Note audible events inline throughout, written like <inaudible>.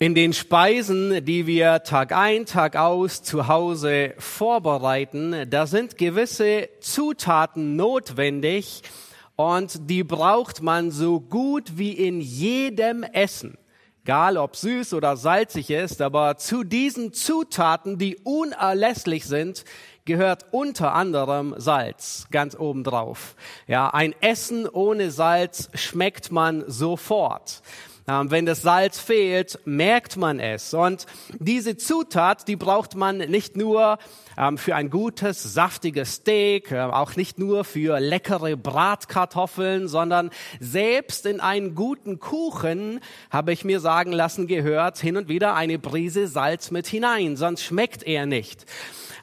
In den Speisen, die wir Tag ein, Tag aus zu Hause vorbereiten, da sind gewisse Zutaten notwendig und die braucht man so gut wie in jedem Essen. Egal ob süß oder salzig ist, aber zu diesen Zutaten, die unerlässlich sind, gehört unter anderem Salz ganz obendrauf. Ja, ein Essen ohne Salz schmeckt man sofort. Ähm, wenn das Salz fehlt, merkt man es. Und diese Zutat, die braucht man nicht nur ähm, für ein gutes, saftiges Steak, äh, auch nicht nur für leckere Bratkartoffeln, sondern selbst in einen guten Kuchen, habe ich mir sagen lassen, gehört hin und wieder eine Brise Salz mit hinein, sonst schmeckt er nicht.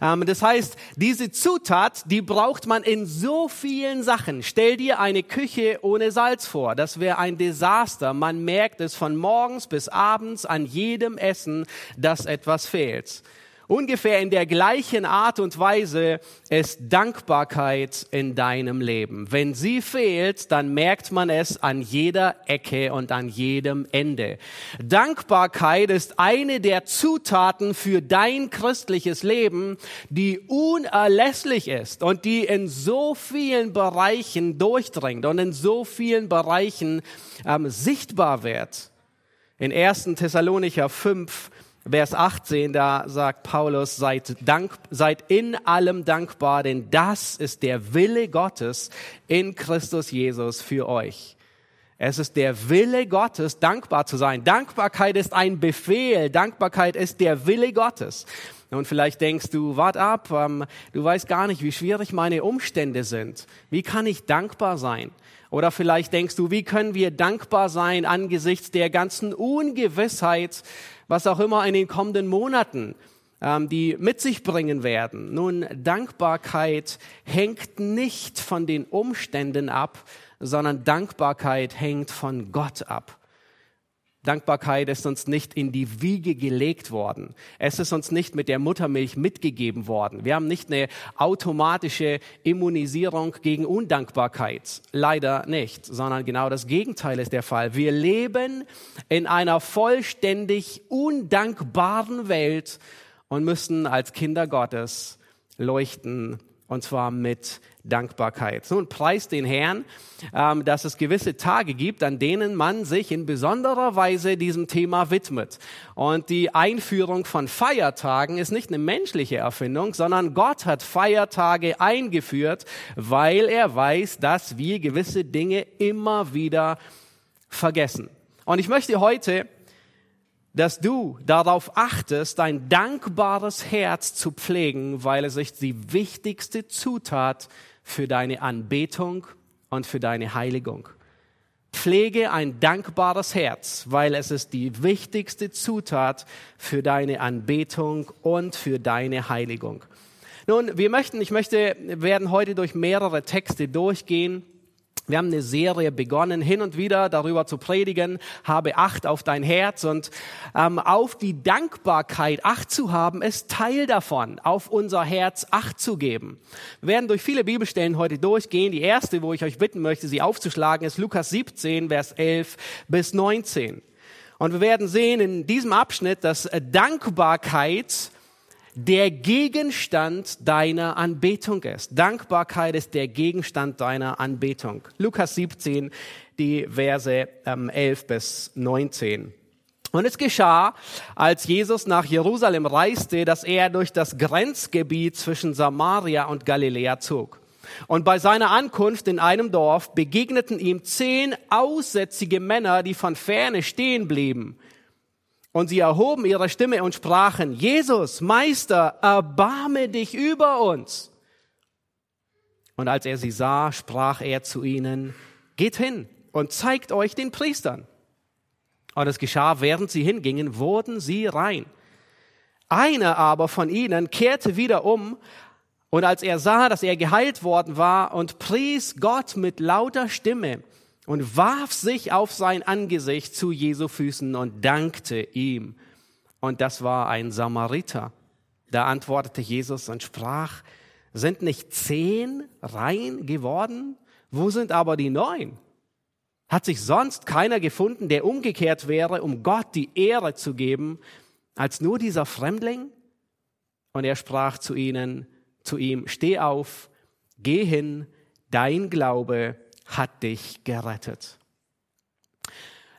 Ähm, das heißt, diese Zutat, die braucht man in so vielen Sachen. Stell dir eine Küche ohne Salz vor. Das wäre ein Desaster. Man merkt es von morgens bis abends an jedem Essen, dass etwas fehlt. Ungefähr in der gleichen Art und Weise ist Dankbarkeit in deinem Leben. Wenn sie fehlt, dann merkt man es an jeder Ecke und an jedem Ende. Dankbarkeit ist eine der Zutaten für dein christliches Leben, die unerlässlich ist und die in so vielen Bereichen durchdringt und in so vielen Bereichen ähm, sichtbar wird. In 1. Thessalonicher 5 Vers 18, da sagt Paulus, seid, dank, seid in allem dankbar, denn das ist der Wille Gottes in Christus Jesus für euch. Es ist der Wille Gottes, dankbar zu sein. Dankbarkeit ist ein Befehl. Dankbarkeit ist der Wille Gottes. Und vielleicht denkst du, wart ab, ähm, du weißt gar nicht, wie schwierig meine Umstände sind. Wie kann ich dankbar sein? Oder vielleicht denkst du, wie können wir dankbar sein angesichts der ganzen Ungewissheit, was auch immer in den kommenden Monaten ähm, die mit sich bringen werden. Nun, Dankbarkeit hängt nicht von den Umständen ab, sondern Dankbarkeit hängt von Gott ab. Dankbarkeit ist uns nicht in die Wiege gelegt worden. Es ist uns nicht mit der Muttermilch mitgegeben worden. Wir haben nicht eine automatische Immunisierung gegen Undankbarkeit. Leider nicht, sondern genau das Gegenteil ist der Fall. Wir leben in einer vollständig undankbaren Welt und müssen als Kinder Gottes leuchten und zwar mit Dankbarkeit. Nun preist den Herrn, ähm, dass es gewisse Tage gibt, an denen man sich in besonderer Weise diesem Thema widmet. Und die Einführung von Feiertagen ist nicht eine menschliche Erfindung, sondern Gott hat Feiertage eingeführt, weil er weiß, dass wir gewisse Dinge immer wieder vergessen. Und ich möchte heute dass du darauf achtest, ein dankbares Herz zu pflegen, weil es ist die wichtigste Zutat für deine Anbetung und für deine Heiligung. Pflege ein dankbares Herz, weil es ist die wichtigste Zutat für deine Anbetung und für deine Heiligung. Nun, wir möchten, ich möchte, werden heute durch mehrere Texte durchgehen wir haben eine Serie begonnen, hin und wieder darüber zu predigen, habe Acht auf dein Herz und ähm, auf die Dankbarkeit Acht zu haben, ist Teil davon, auf unser Herz Acht zu geben. Wir werden durch viele Bibelstellen heute durchgehen. Die erste, wo ich euch bitten möchte, sie aufzuschlagen, ist Lukas 17, Vers 11 bis 19. Und wir werden sehen in diesem Abschnitt, dass Dankbarkeit der Gegenstand deiner Anbetung ist. Dankbarkeit ist der Gegenstand deiner Anbetung. Lukas 17, die Verse ähm, 11 bis 19. Und es geschah, als Jesus nach Jerusalem reiste, dass er durch das Grenzgebiet zwischen Samaria und Galiläa zog. Und bei seiner Ankunft in einem Dorf begegneten ihm zehn aussätzige Männer, die von ferne stehen blieben. Und sie erhoben ihre Stimme und sprachen, Jesus, Meister, erbarme dich über uns. Und als er sie sah, sprach er zu ihnen, geht hin und zeigt euch den Priestern. Und es geschah, während sie hingingen, wurden sie rein. Einer aber von ihnen kehrte wieder um, und als er sah, dass er geheilt worden war und pries Gott mit lauter Stimme, und warf sich auf sein Angesicht zu Jesu Füßen und dankte ihm. Und das war ein Samariter. Da antwortete Jesus und sprach, sind nicht zehn rein geworden? Wo sind aber die neun? Hat sich sonst keiner gefunden, der umgekehrt wäre, um Gott die Ehre zu geben, als nur dieser Fremdling? Und er sprach zu ihnen, zu ihm, steh auf, geh hin, dein Glaube hat dich gerettet.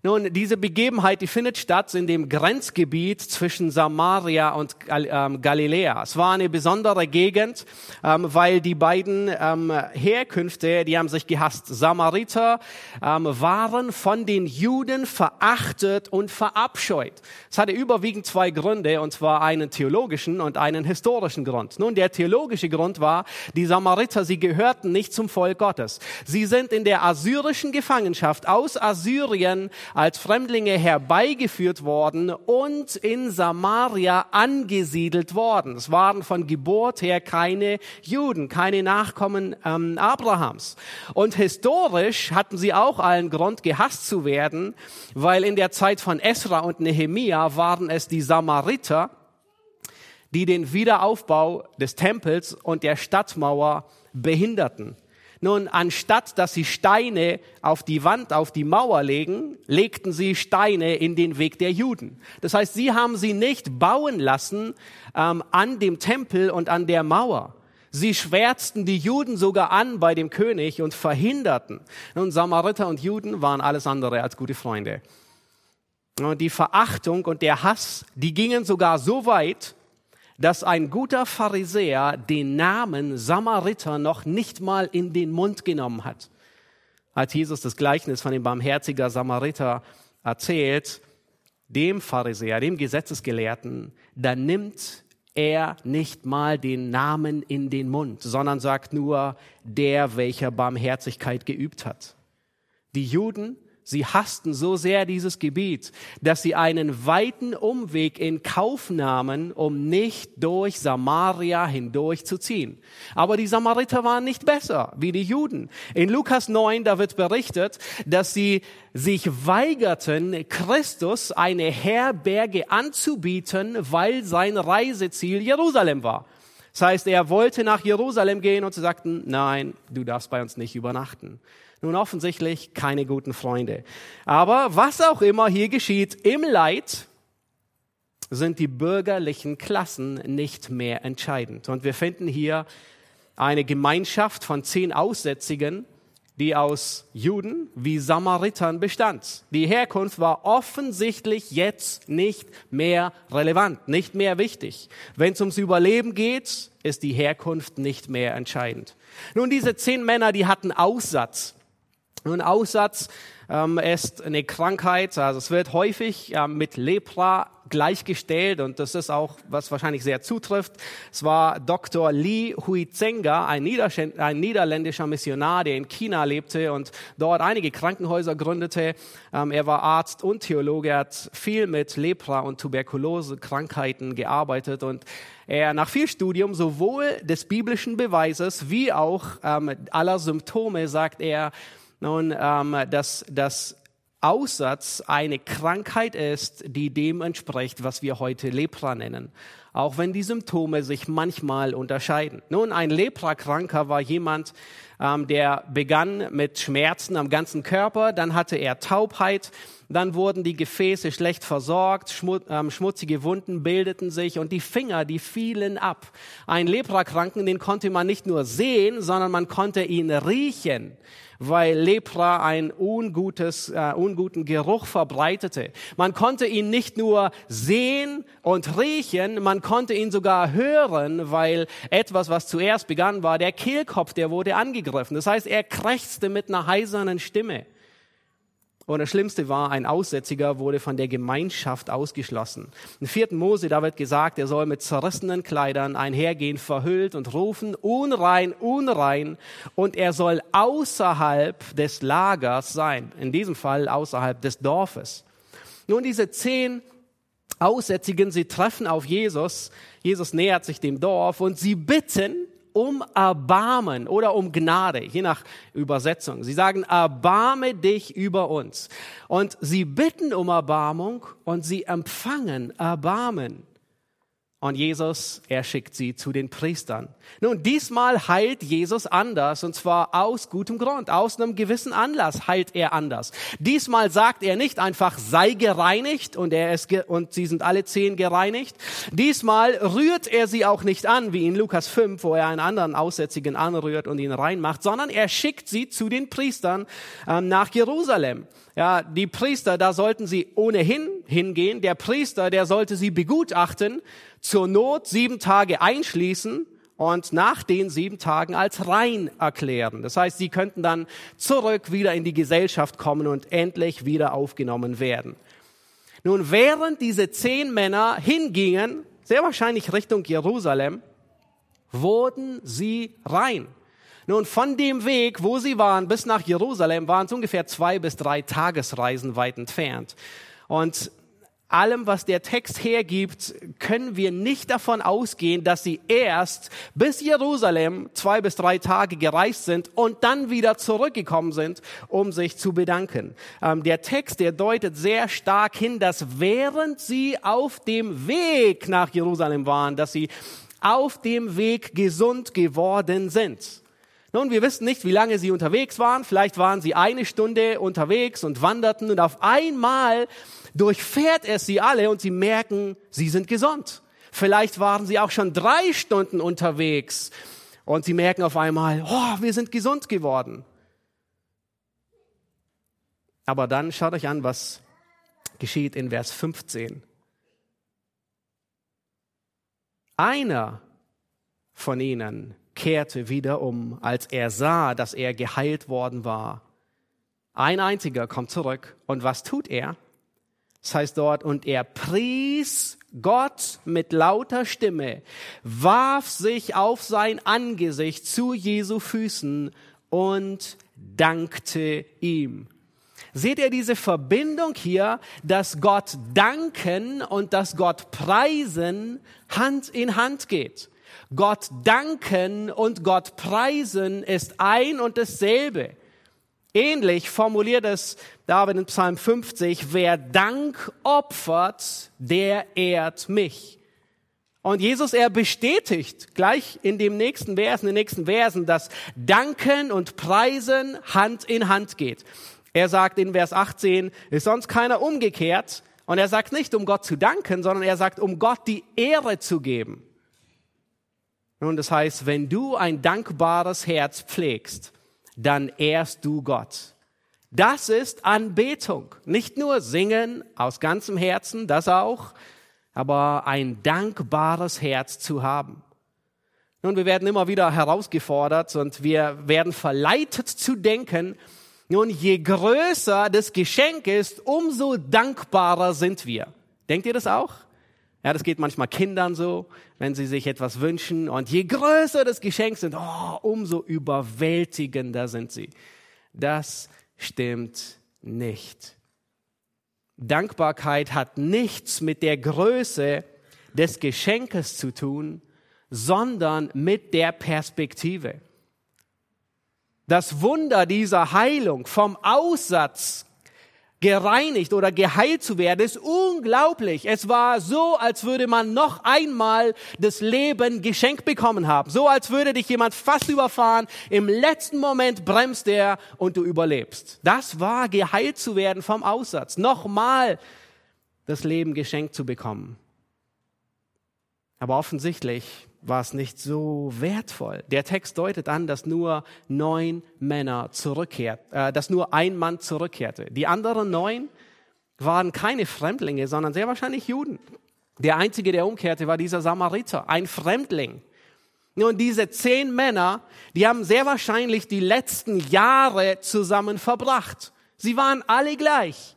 Nun, diese Begebenheit, die findet statt in dem Grenzgebiet zwischen Samaria und ähm, Galiläa. Es war eine besondere Gegend, ähm, weil die beiden ähm, Herkünfte, die haben sich gehasst. Samariter waren von den Juden verachtet und verabscheut. Es hatte überwiegend zwei Gründe, und zwar einen theologischen und einen historischen Grund. Nun, der theologische Grund war, die Samariter, sie gehörten nicht zum Volk Gottes. Sie sind in der assyrischen Gefangenschaft aus Assyrien als Fremdlinge herbeigeführt worden und in Samaria angesiedelt worden. Es waren von Geburt her keine Juden, keine Nachkommen ähm, Abrahams. Und historisch hatten sie auch allen Grund, gehasst zu werden, weil in der Zeit von Esra und Nehemia waren es die Samariter, die den Wiederaufbau des Tempels und der Stadtmauer behinderten. Nun, anstatt dass sie Steine auf die Wand, auf die Mauer legen, legten sie Steine in den Weg der Juden. Das heißt, sie haben sie nicht bauen lassen ähm, an dem Tempel und an der Mauer. Sie schwärzten die Juden sogar an bei dem König und verhinderten. Nun, Samariter und Juden waren alles andere als gute Freunde. Und die Verachtung und der Hass, die gingen sogar so weit, dass ein guter Pharisäer den Namen Samariter noch nicht mal in den Mund genommen hat. Als Jesus das Gleichnis von dem barmherziger Samariter erzählt, dem Pharisäer, dem Gesetzesgelehrten, da nimmt er nicht mal den Namen in den Mund, sondern sagt nur, der, welcher Barmherzigkeit geübt hat. Die Juden Sie hassten so sehr dieses Gebiet, dass sie einen weiten Umweg in Kauf nahmen, um nicht durch Samaria hindurch zu ziehen. Aber die Samariter waren nicht besser wie die Juden. In Lukas 9, da wird berichtet, dass sie sich weigerten, Christus eine Herberge anzubieten, weil sein Reiseziel Jerusalem war. Das heißt, er wollte nach Jerusalem gehen und sie sagten, nein, du darfst bei uns nicht übernachten. Nun offensichtlich keine guten Freunde. Aber was auch immer hier geschieht, im Leid sind die bürgerlichen Klassen nicht mehr entscheidend. Und wir finden hier eine Gemeinschaft von zehn Aussätzigen, die aus Juden wie Samaritern bestand. Die Herkunft war offensichtlich jetzt nicht mehr relevant, nicht mehr wichtig. Wenn es ums Überleben geht, ist die Herkunft nicht mehr entscheidend. Nun, diese zehn Männer, die hatten Aussatz. Nun, Aussatz ähm, ist eine Krankheit, also es wird häufig ähm, mit Lepra gleichgestellt und das ist auch, was wahrscheinlich sehr zutrifft. Es war Dr. Li Huizenga, ein, ein niederländischer Missionar, der in China lebte und dort einige Krankenhäuser gründete. Ähm, er war Arzt und Theologe, hat viel mit Lepra und Tuberkulose-Krankheiten gearbeitet und er nach viel Studium sowohl des biblischen Beweises wie auch ähm, aller Symptome sagt er, nun, ähm, dass das Aussatz eine Krankheit ist, die dem entspricht, was wir heute Lepra nennen, auch wenn die Symptome sich manchmal unterscheiden. Nun, ein Leprakranker war jemand, ähm, der begann mit Schmerzen am ganzen Körper, dann hatte er Taubheit, dann wurden die Gefäße schlecht versorgt, ähm, schmutzige Wunden bildeten sich und die Finger, die fielen ab. Ein Leprakranken, den konnte man nicht nur sehen, sondern man konnte ihn riechen weil Lepra einen ungutes, äh, unguten Geruch verbreitete. Man konnte ihn nicht nur sehen und riechen, man konnte ihn sogar hören, weil etwas, was zuerst begann, war der Kehlkopf, der wurde angegriffen. Das heißt, er krächzte mit einer heisernen Stimme. Und das Schlimmste war, ein Aussätziger wurde von der Gemeinschaft ausgeschlossen. Im vierten Mose, da wird gesagt, er soll mit zerrissenen Kleidern einhergehen, verhüllt und rufen, unrein, unrein, und er soll außerhalb des Lagers sein. In diesem Fall außerhalb des Dorfes. Nun, diese zehn Aussätzigen, sie treffen auf Jesus. Jesus nähert sich dem Dorf und sie bitten, um Erbarmen oder um Gnade, je nach Übersetzung. Sie sagen, erbarme dich über uns. Und sie bitten um Erbarmung und sie empfangen Erbarmen. Und Jesus, er schickt sie zu den Priestern. Nun, diesmal heilt Jesus anders und zwar aus gutem Grund, aus einem gewissen Anlass heilt er anders. Diesmal sagt er nicht einfach, sei gereinigt und er ist und sie sind alle zehn gereinigt. Diesmal rührt er sie auch nicht an, wie in Lukas 5, wo er einen anderen Aussätzigen anrührt und ihn reinmacht, sondern er schickt sie zu den Priestern ähm, nach Jerusalem. Ja, die Priester, da sollten sie ohnehin hingehen. Der Priester, der sollte sie begutachten, zur Not sieben Tage einschließen und nach den sieben Tagen als rein erklären. Das heißt, sie könnten dann zurück wieder in die Gesellschaft kommen und endlich wieder aufgenommen werden. Nun, während diese zehn Männer hingingen, sehr wahrscheinlich Richtung Jerusalem, wurden sie rein. Nun, von dem Weg, wo sie waren, bis nach Jerusalem, waren es ungefähr zwei bis drei Tagesreisen weit entfernt. Und allem, was der Text hergibt, können wir nicht davon ausgehen, dass sie erst bis Jerusalem zwei bis drei Tage gereist sind und dann wieder zurückgekommen sind, um sich zu bedanken. Ähm, der Text, der deutet sehr stark hin, dass während sie auf dem Weg nach Jerusalem waren, dass sie auf dem Weg gesund geworden sind. Nun, wir wissen nicht, wie lange sie unterwegs waren. Vielleicht waren sie eine Stunde unterwegs und wanderten und auf einmal durchfährt es sie alle und sie merken, sie sind gesund. Vielleicht waren sie auch schon drei Stunden unterwegs und sie merken auf einmal, oh, wir sind gesund geworden. Aber dann schaut euch an, was geschieht in Vers 15. Einer von ihnen kehrte wieder um, als er sah, dass er geheilt worden war. Ein einziger kommt zurück und was tut er? Das heißt dort, und er pries Gott mit lauter Stimme, warf sich auf sein Angesicht zu Jesu Füßen und dankte ihm. Seht ihr diese Verbindung hier, dass Gott danken und dass Gott preisen Hand in Hand geht? Gott danken und Gott preisen ist ein und dasselbe. Ähnlich formuliert es David in Psalm 50, wer Dank opfert, der ehrt mich. Und Jesus, er bestätigt gleich in dem nächsten Vers, in den nächsten Versen, dass Danken und Preisen Hand in Hand geht. Er sagt in Vers 18, ist sonst keiner umgekehrt. Und er sagt nicht, um Gott zu danken, sondern er sagt, um Gott die Ehre zu geben. Nun, das heißt, wenn du ein dankbares Herz pflegst, dann ehrst du Gott. Das ist Anbetung. Nicht nur singen aus ganzem Herzen, das auch, aber ein dankbares Herz zu haben. Nun, wir werden immer wieder herausgefordert und wir werden verleitet zu denken, nun, je größer das Geschenk ist, umso dankbarer sind wir. Denkt ihr das auch? Ja, das geht manchmal Kindern so, wenn sie sich etwas wünschen. Und je größer das Geschenk sind, oh, umso überwältigender sind sie. Das stimmt nicht. Dankbarkeit hat nichts mit der Größe des Geschenkes zu tun, sondern mit der Perspektive. Das Wunder dieser Heilung vom Aussatz gereinigt oder geheilt zu werden, ist unglaublich. Es war so, als würde man noch einmal das Leben geschenkt bekommen haben. So, als würde dich jemand fast überfahren. Im letzten Moment bremst er und du überlebst. Das war geheilt zu werden vom Aussatz. Nochmal das Leben geschenkt zu bekommen. Aber offensichtlich war es nicht so wertvoll. Der Text deutet an, dass nur neun Männer zurückkehrt, äh, dass nur ein Mann zurückkehrte. Die anderen neun waren keine Fremdlinge, sondern sehr wahrscheinlich Juden. Der einzige, der umkehrte, war dieser Samariter, ein Fremdling. Nun, diese zehn Männer, die haben sehr wahrscheinlich die letzten Jahre zusammen verbracht. Sie waren alle gleich.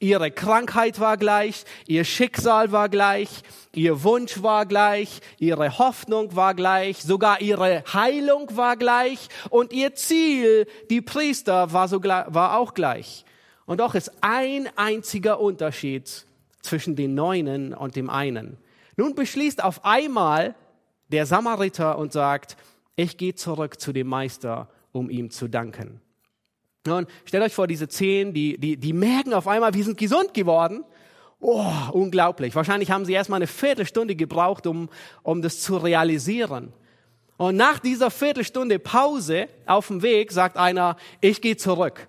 Ihre Krankheit war gleich, ihr Schicksal war gleich, ihr Wunsch war gleich, ihre Hoffnung war gleich, sogar ihre Heilung war gleich und ihr Ziel, die Priester, war, so, war auch gleich. Und doch ist ein einziger Unterschied zwischen den Neunen und dem einen. Nun beschließt auf einmal der Samariter und sagt, ich gehe zurück zu dem Meister, um ihm zu danken. Nun, stellt euch vor, diese zehn, die, die, die merken auf einmal, wir sind gesund geworden. Oh, unglaublich. Wahrscheinlich haben sie erst mal eine Viertelstunde gebraucht, um, um das zu realisieren. Und nach dieser Viertelstunde Pause auf dem Weg sagt einer, ich gehe zurück,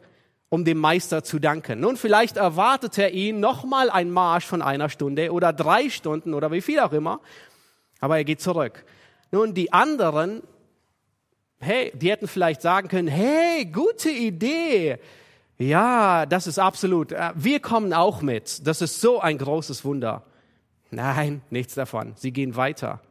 um dem Meister zu danken. Nun, vielleicht erwartet er ihn nochmal ein Marsch von einer Stunde oder drei Stunden oder wie viel auch immer, aber er geht zurück. Nun, die anderen, hey, die hätten vielleicht sagen können, hey, gute Idee. Ja, das ist absolut. Äh, wir kommen auch mit. Das ist so ein großes Wunder. Nein, nichts davon. Sie gehen weiter.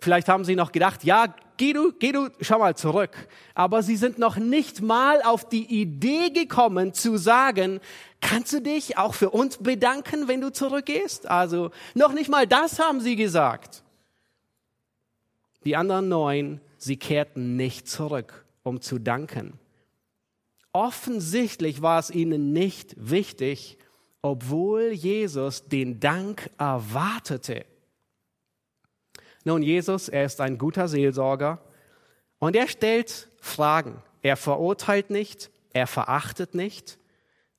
Vielleicht haben sie noch gedacht, ja, geh du, geh du, schau mal zurück. Aber sie sind noch nicht mal auf die Idee gekommen zu sagen, kannst du dich auch für uns bedanken, wenn du zurückgehst? Also, noch nicht mal das haben sie gesagt. Die anderen neun, sie kehrten nicht zurück, um zu danken. Offensichtlich war es ihnen nicht wichtig, obwohl Jesus den Dank erwartete. Nun, Jesus, er ist ein guter Seelsorger und er stellt Fragen. Er verurteilt nicht, er verachtet nicht,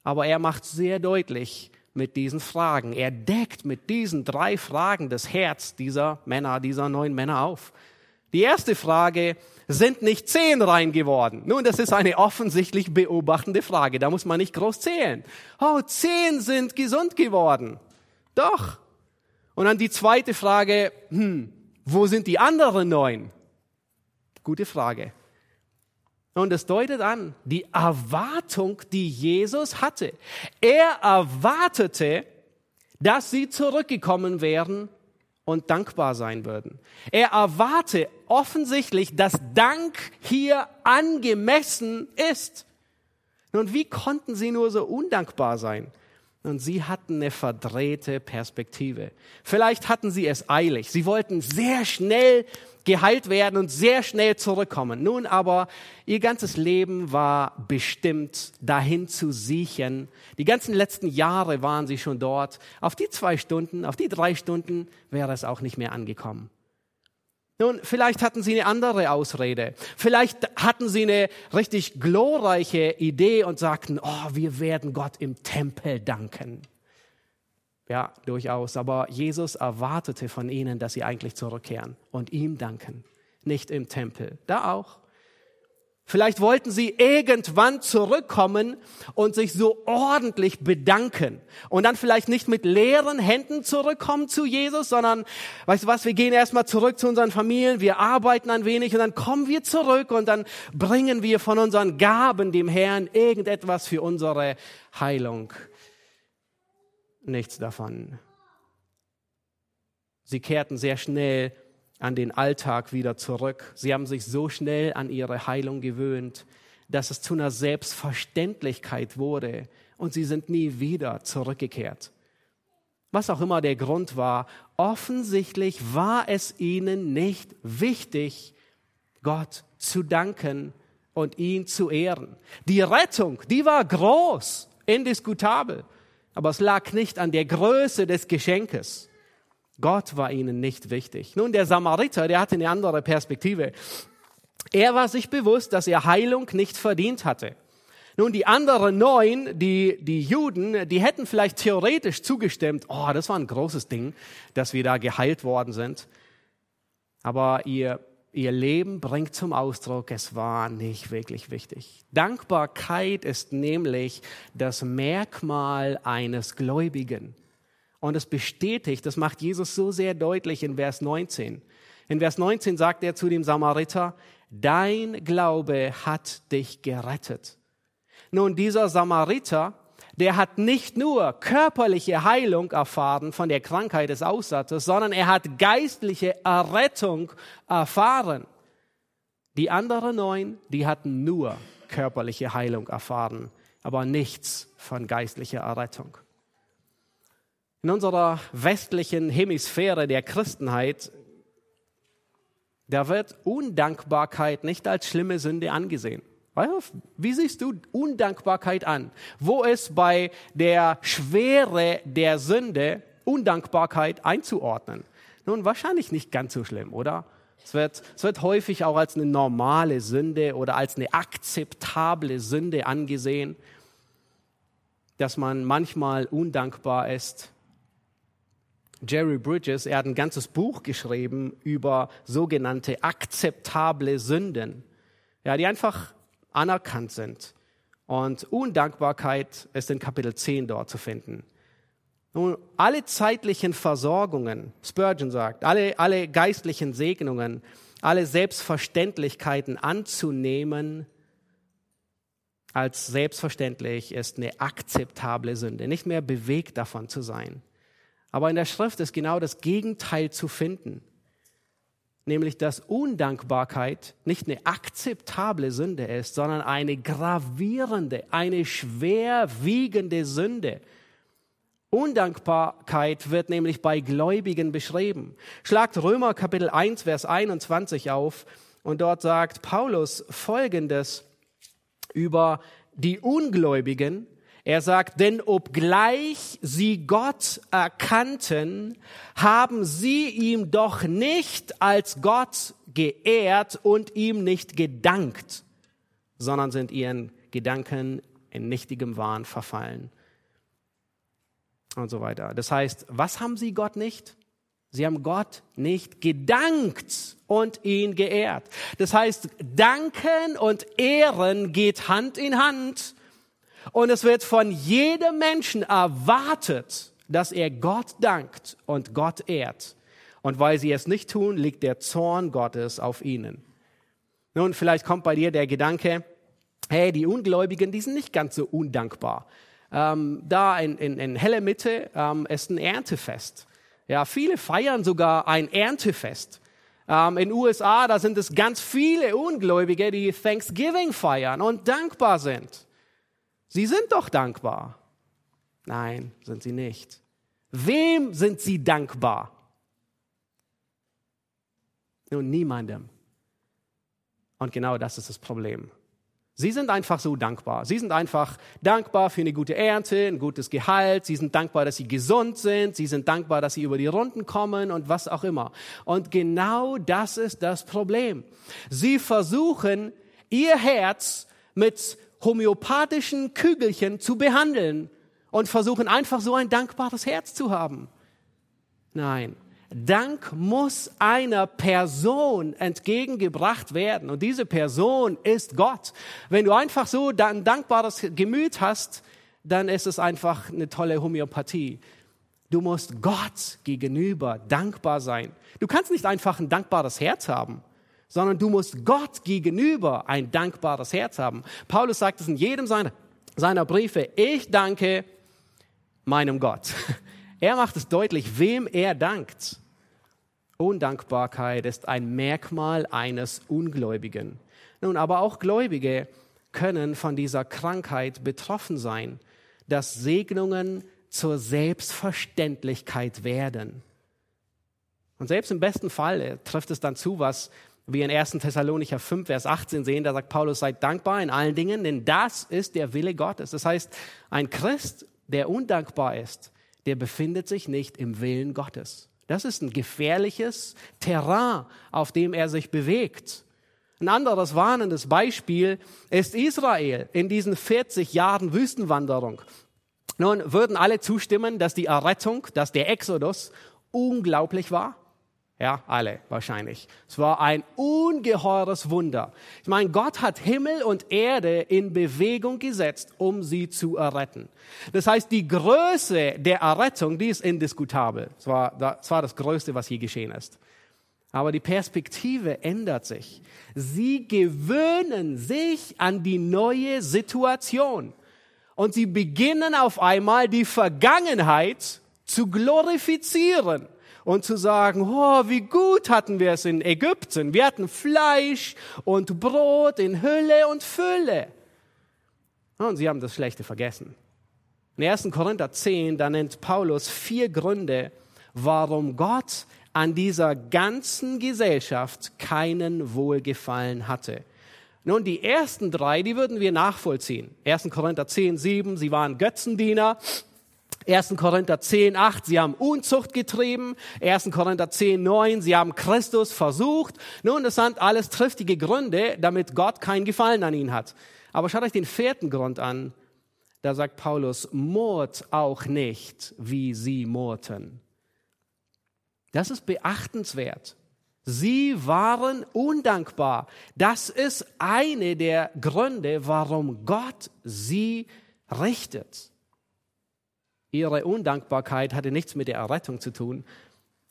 aber er macht sehr deutlich mit diesen Fragen. Er deckt mit diesen drei Fragen das Herz dieser Männer, dieser neun Männer auf. Die erste Frage, sind nicht zehn rein geworden? Nun, das ist eine offensichtlich beobachtende Frage. Da muss man nicht groß zählen. Oh, zehn sind gesund geworden. Doch. Und dann die zweite Frage, hm, wo sind die anderen neun? Gute Frage. Und es deutet an, die Erwartung, die Jesus hatte. Er erwartete, dass sie zurückgekommen wären und dankbar sein würden. Er erwarte offensichtlich, dass Dank hier angemessen ist. Nun, wie konnten sie nur so undankbar sein? Und sie hatten eine verdrehte Perspektive. Vielleicht hatten sie es eilig. Sie wollten sehr schnell geheilt werden und sehr schnell zurückkommen. Nun aber, ihr ganzes Leben war bestimmt, dahin zu siechen. Die ganzen letzten Jahre waren sie schon dort. Auf die zwei Stunden, auf die drei Stunden wäre es auch nicht mehr angekommen. Nun, vielleicht hatten sie eine andere Ausrede. Vielleicht hatten sie eine richtig glorreiche Idee und sagten, oh, wir werden Gott im Tempel danken. Ja, durchaus. Aber Jesus erwartete von ihnen, dass sie eigentlich zurückkehren und ihm danken. Nicht im Tempel. Da auch. Vielleicht wollten sie irgendwann zurückkommen und sich so ordentlich bedanken und dann vielleicht nicht mit leeren Händen zurückkommen zu Jesus, sondern, weißt du was, wir gehen erstmal zurück zu unseren Familien, wir arbeiten ein wenig und dann kommen wir zurück und dann bringen wir von unseren Gaben dem Herrn irgendetwas für unsere Heilung. Nichts davon. Sie kehrten sehr schnell an den Alltag wieder zurück. Sie haben sich so schnell an ihre Heilung gewöhnt, dass es zu einer Selbstverständlichkeit wurde und sie sind nie wieder zurückgekehrt. Was auch immer der Grund war, offensichtlich war es ihnen nicht wichtig, Gott zu danken und ihn zu ehren. Die Rettung, die war groß, indiskutabel, aber es lag nicht an der Größe des Geschenkes. Gott war ihnen nicht wichtig. Nun, der Samariter, der hatte eine andere Perspektive. Er war sich bewusst, dass er Heilung nicht verdient hatte. Nun, die anderen neun, die, die Juden, die hätten vielleicht theoretisch zugestimmt, oh, das war ein großes Ding, dass wir da geheilt worden sind. Aber ihr, ihr Leben bringt zum Ausdruck, es war nicht wirklich wichtig. Dankbarkeit ist nämlich das Merkmal eines Gläubigen. Und es bestätigt, das macht Jesus so sehr deutlich in Vers 19. In Vers 19 sagt er zu dem Samariter, dein Glaube hat dich gerettet. Nun, dieser Samariter, der hat nicht nur körperliche Heilung erfahren von der Krankheit des Aussatzes, sondern er hat geistliche Errettung erfahren. Die anderen neun, die hatten nur körperliche Heilung erfahren, aber nichts von geistlicher Errettung. In unserer westlichen Hemisphäre der Christenheit, da wird Undankbarkeit nicht als schlimme Sünde angesehen. Wie siehst du Undankbarkeit an? Wo ist bei der Schwere der Sünde Undankbarkeit einzuordnen? Nun, wahrscheinlich nicht ganz so schlimm, oder? Es wird, es wird häufig auch als eine normale Sünde oder als eine akzeptable Sünde angesehen. dass man manchmal undankbar ist. Jerry Bridges, er hat ein ganzes Buch geschrieben über sogenannte akzeptable Sünden, ja, die einfach anerkannt sind. Und Undankbarkeit ist in Kapitel 10 dort zu finden. Nun, alle zeitlichen Versorgungen, Spurgeon sagt, alle, alle geistlichen Segnungen, alle Selbstverständlichkeiten anzunehmen als selbstverständlich ist eine akzeptable Sünde, nicht mehr bewegt davon zu sein. Aber in der Schrift ist genau das Gegenteil zu finden, nämlich dass Undankbarkeit nicht eine akzeptable Sünde ist, sondern eine gravierende, eine schwerwiegende Sünde. Undankbarkeit wird nämlich bei Gläubigen beschrieben. Schlagt Römer Kapitel 1, Vers 21 auf und dort sagt Paulus Folgendes über die Ungläubigen. Er sagt, denn obgleich sie Gott erkannten, haben sie ihm doch nicht als Gott geehrt und ihm nicht gedankt, sondern sind ihren Gedanken in nichtigem Wahn verfallen und so weiter. Das heißt, was haben sie Gott nicht? Sie haben Gott nicht gedankt und ihn geehrt. Das heißt, danken und ehren geht Hand in Hand. Und es wird von jedem Menschen erwartet, dass er Gott dankt und Gott ehrt. Und weil sie es nicht tun, liegt der Zorn Gottes auf ihnen. Nun, vielleicht kommt bei dir der Gedanke, hey, die Ungläubigen, die sind nicht ganz so undankbar. Ähm, da in, in, in Helle Mitte ähm, ist ein Erntefest. Ja, viele feiern sogar ein Erntefest. Ähm, in USA, da sind es ganz viele Ungläubige, die Thanksgiving feiern und dankbar sind. Sie sind doch dankbar. Nein, sind sie nicht. Wem sind sie dankbar? Nun, niemandem. Und genau das ist das Problem. Sie sind einfach so dankbar. Sie sind einfach dankbar für eine gute Ernte, ein gutes Gehalt. Sie sind dankbar, dass sie gesund sind. Sie sind dankbar, dass sie über die Runden kommen und was auch immer. Und genau das ist das Problem. Sie versuchen, ihr Herz mit homöopathischen Kügelchen zu behandeln und versuchen einfach so ein dankbares Herz zu haben. Nein, Dank muss einer Person entgegengebracht werden. Und diese Person ist Gott. Wenn du einfach so ein dankbares Gemüt hast, dann ist es einfach eine tolle Homöopathie. Du musst Gott gegenüber dankbar sein. Du kannst nicht einfach ein dankbares Herz haben, sondern du musst Gott gegenüber ein dankbares Herz haben. Paulus sagt es in jedem seiner, seiner Briefe. Ich danke meinem Gott. <laughs> Er macht es deutlich, wem er dankt. Undankbarkeit ist ein Merkmal eines Ungläubigen. Nun, aber auch Gläubige können von dieser Krankheit betroffen sein, dass Segnungen zur Selbstverständlichkeit werden. Und selbst im besten Fall trifft es dann zu, was wir in 1. Thessalonicher 5, Vers 18 sehen, da sagt Paulus, seid dankbar in allen Dingen, denn das ist der Wille Gottes. Das heißt, ein Christ, der undankbar ist, der befindet sich nicht im Willen Gottes. Das ist ein gefährliches Terrain, auf dem er sich bewegt. Ein anderes warnendes Beispiel ist Israel in diesen 40 Jahren Wüstenwanderung. Nun würden alle zustimmen, dass die Errettung, dass der Exodus unglaublich war. Ja, alle wahrscheinlich. Es war ein ungeheures Wunder. Ich meine, Gott hat Himmel und Erde in Bewegung gesetzt, um sie zu erretten. Das heißt, die Größe der Errettung, die ist indiskutabel. Es war, das war das Größte, was hier geschehen ist. Aber die Perspektive ändert sich. Sie gewöhnen sich an die neue Situation. Und sie beginnen auf einmal die Vergangenheit zu glorifizieren und zu sagen, oh, wie gut hatten wir es in Ägypten. Wir hatten Fleisch und Brot in Hülle und Fülle. Und sie haben das Schlechte vergessen. In 1. Korinther 10, da nennt Paulus vier Gründe, warum Gott an dieser ganzen Gesellschaft keinen Wohlgefallen hatte. Nun, die ersten drei, die würden wir nachvollziehen. 1. Korinther 10, 7, sie waren Götzendiener, 1. Korinther 10, 8, sie haben Unzucht getrieben. 1. Korinther 10, 9, sie haben Christus versucht. Nun, das sind alles triftige Gründe, damit Gott keinen Gefallen an ihnen hat. Aber schaut euch den vierten Grund an. da sagt Paulus, murrt auch nicht, wie sie murrten. Das ist beachtenswert. Sie waren undankbar. Das ist eine der Gründe, warum Gott sie richtet. Ihre Undankbarkeit hatte nichts mit der Errettung zu tun,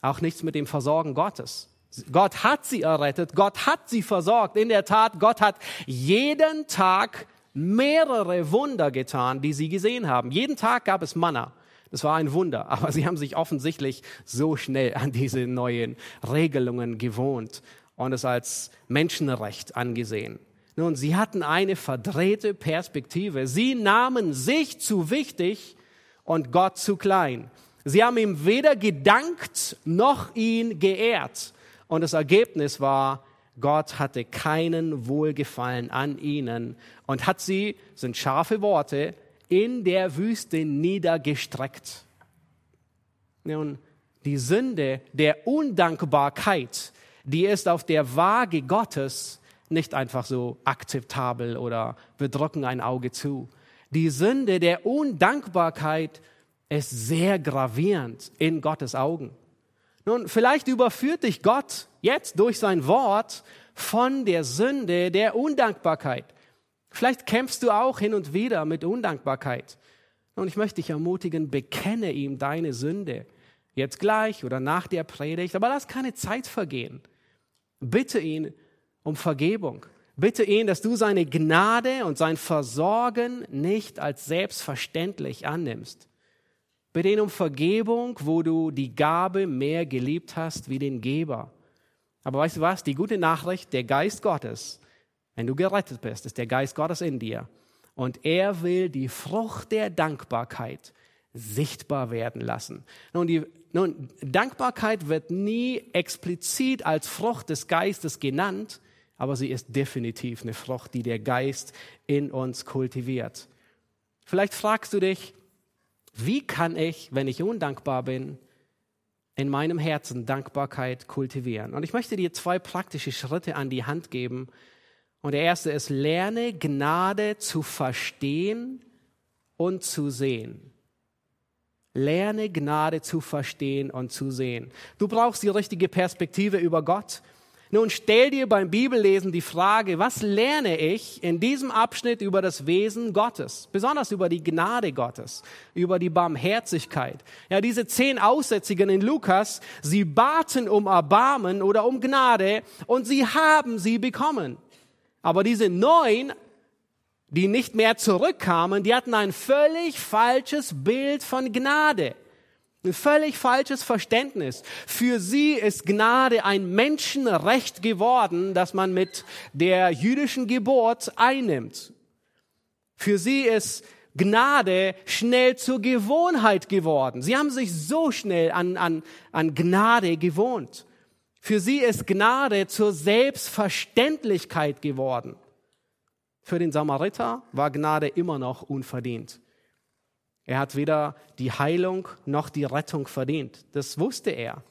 auch nichts mit dem Versorgen Gottes. Gott hat sie errettet, Gott hat sie versorgt. In der Tat, Gott hat jeden Tag mehrere Wunder getan, die sie gesehen haben. Jeden Tag gab es Manna. Das war ein Wunder, aber sie haben sich offensichtlich so schnell an diese neuen Regelungen gewohnt und es als Menschenrecht angesehen. Nun, sie hatten eine verdrehte Perspektive. Sie nahmen sich zu wichtig und Gott zu klein. Sie haben ihm weder gedankt noch ihn geehrt. Und das Ergebnis war, Gott hatte keinen Wohlgefallen an ihnen und hat sie, sind scharfe Worte, in der Wüste niedergestreckt. Nun, die Sünde der Undankbarkeit, die ist auf der Waage Gottes nicht einfach so akzeptabel oder wir drücken ein Auge zu. Die Sünde der Undankbarkeit ist sehr gravierend in Gottes Augen. Nun, vielleicht überführt dich Gott jetzt durch sein Wort von der Sünde der Undankbarkeit. Vielleicht kämpfst du auch hin und wieder mit Undankbarkeit. Und ich möchte dich ermutigen, bekenne ihm deine Sünde. Jetzt gleich oder nach der Predigt, aber lass keine Zeit vergehen. Bitte ihn um Vergebung. Bitte ihn, dass du seine Gnade und sein Versorgen nicht als selbstverständlich annimmst. Bitte ihn um Vergebung, wo du die Gabe mehr geliebt hast wie den Geber. Aber weißt du was? Die gute Nachricht, der Geist Gottes, wenn du gerettet bist, ist der Geist Gottes in dir. Und er will die Frucht der Dankbarkeit sichtbar werden lassen. Nun, die, nun, Dankbarkeit wird nie explizit als Frucht des Geistes genannt, aber sie ist definitiv eine Frucht, die der Geist in uns kultiviert. Vielleicht fragst du dich, wie kann ich, wenn ich undankbar bin, in meinem Herzen Dankbarkeit kultivieren? Und ich möchte dir zwei praktische Schritte an die Hand geben. Und der erste ist, lerne Gnade zu verstehen und zu sehen. Lerne Gnade zu verstehen und zu sehen. Du brauchst die richtige Perspektive über Gott. Nun stell dir beim Bibellesen die Frage, was lerne ich in diesem Abschnitt über das Wesen Gottes, besonders über die Gnade Gottes, über die Barmherzigkeit. Ja, diese zehn Aussätzigen in Lukas, sie baten um Erbarmen oder um Gnade und sie haben sie bekommen. Aber diese neun, die nicht mehr zurückkamen, die hatten ein völlig falsches Bild von Gnade. Ein völlig falsches Verständnis. Für sie ist Gnade ein Menschenrecht geworden, das man mit der jüdischen Geburt einnimmt. Für sie ist Gnade schnell zur Gewohnheit geworden. Sie haben sich so schnell an, an, an Gnade gewohnt. Für sie ist Gnade zur Selbstverständlichkeit geworden. Für den Samariter war Gnade immer noch unverdient. Er hat weder die Heilung noch die Rettung verdient. Das wusste er.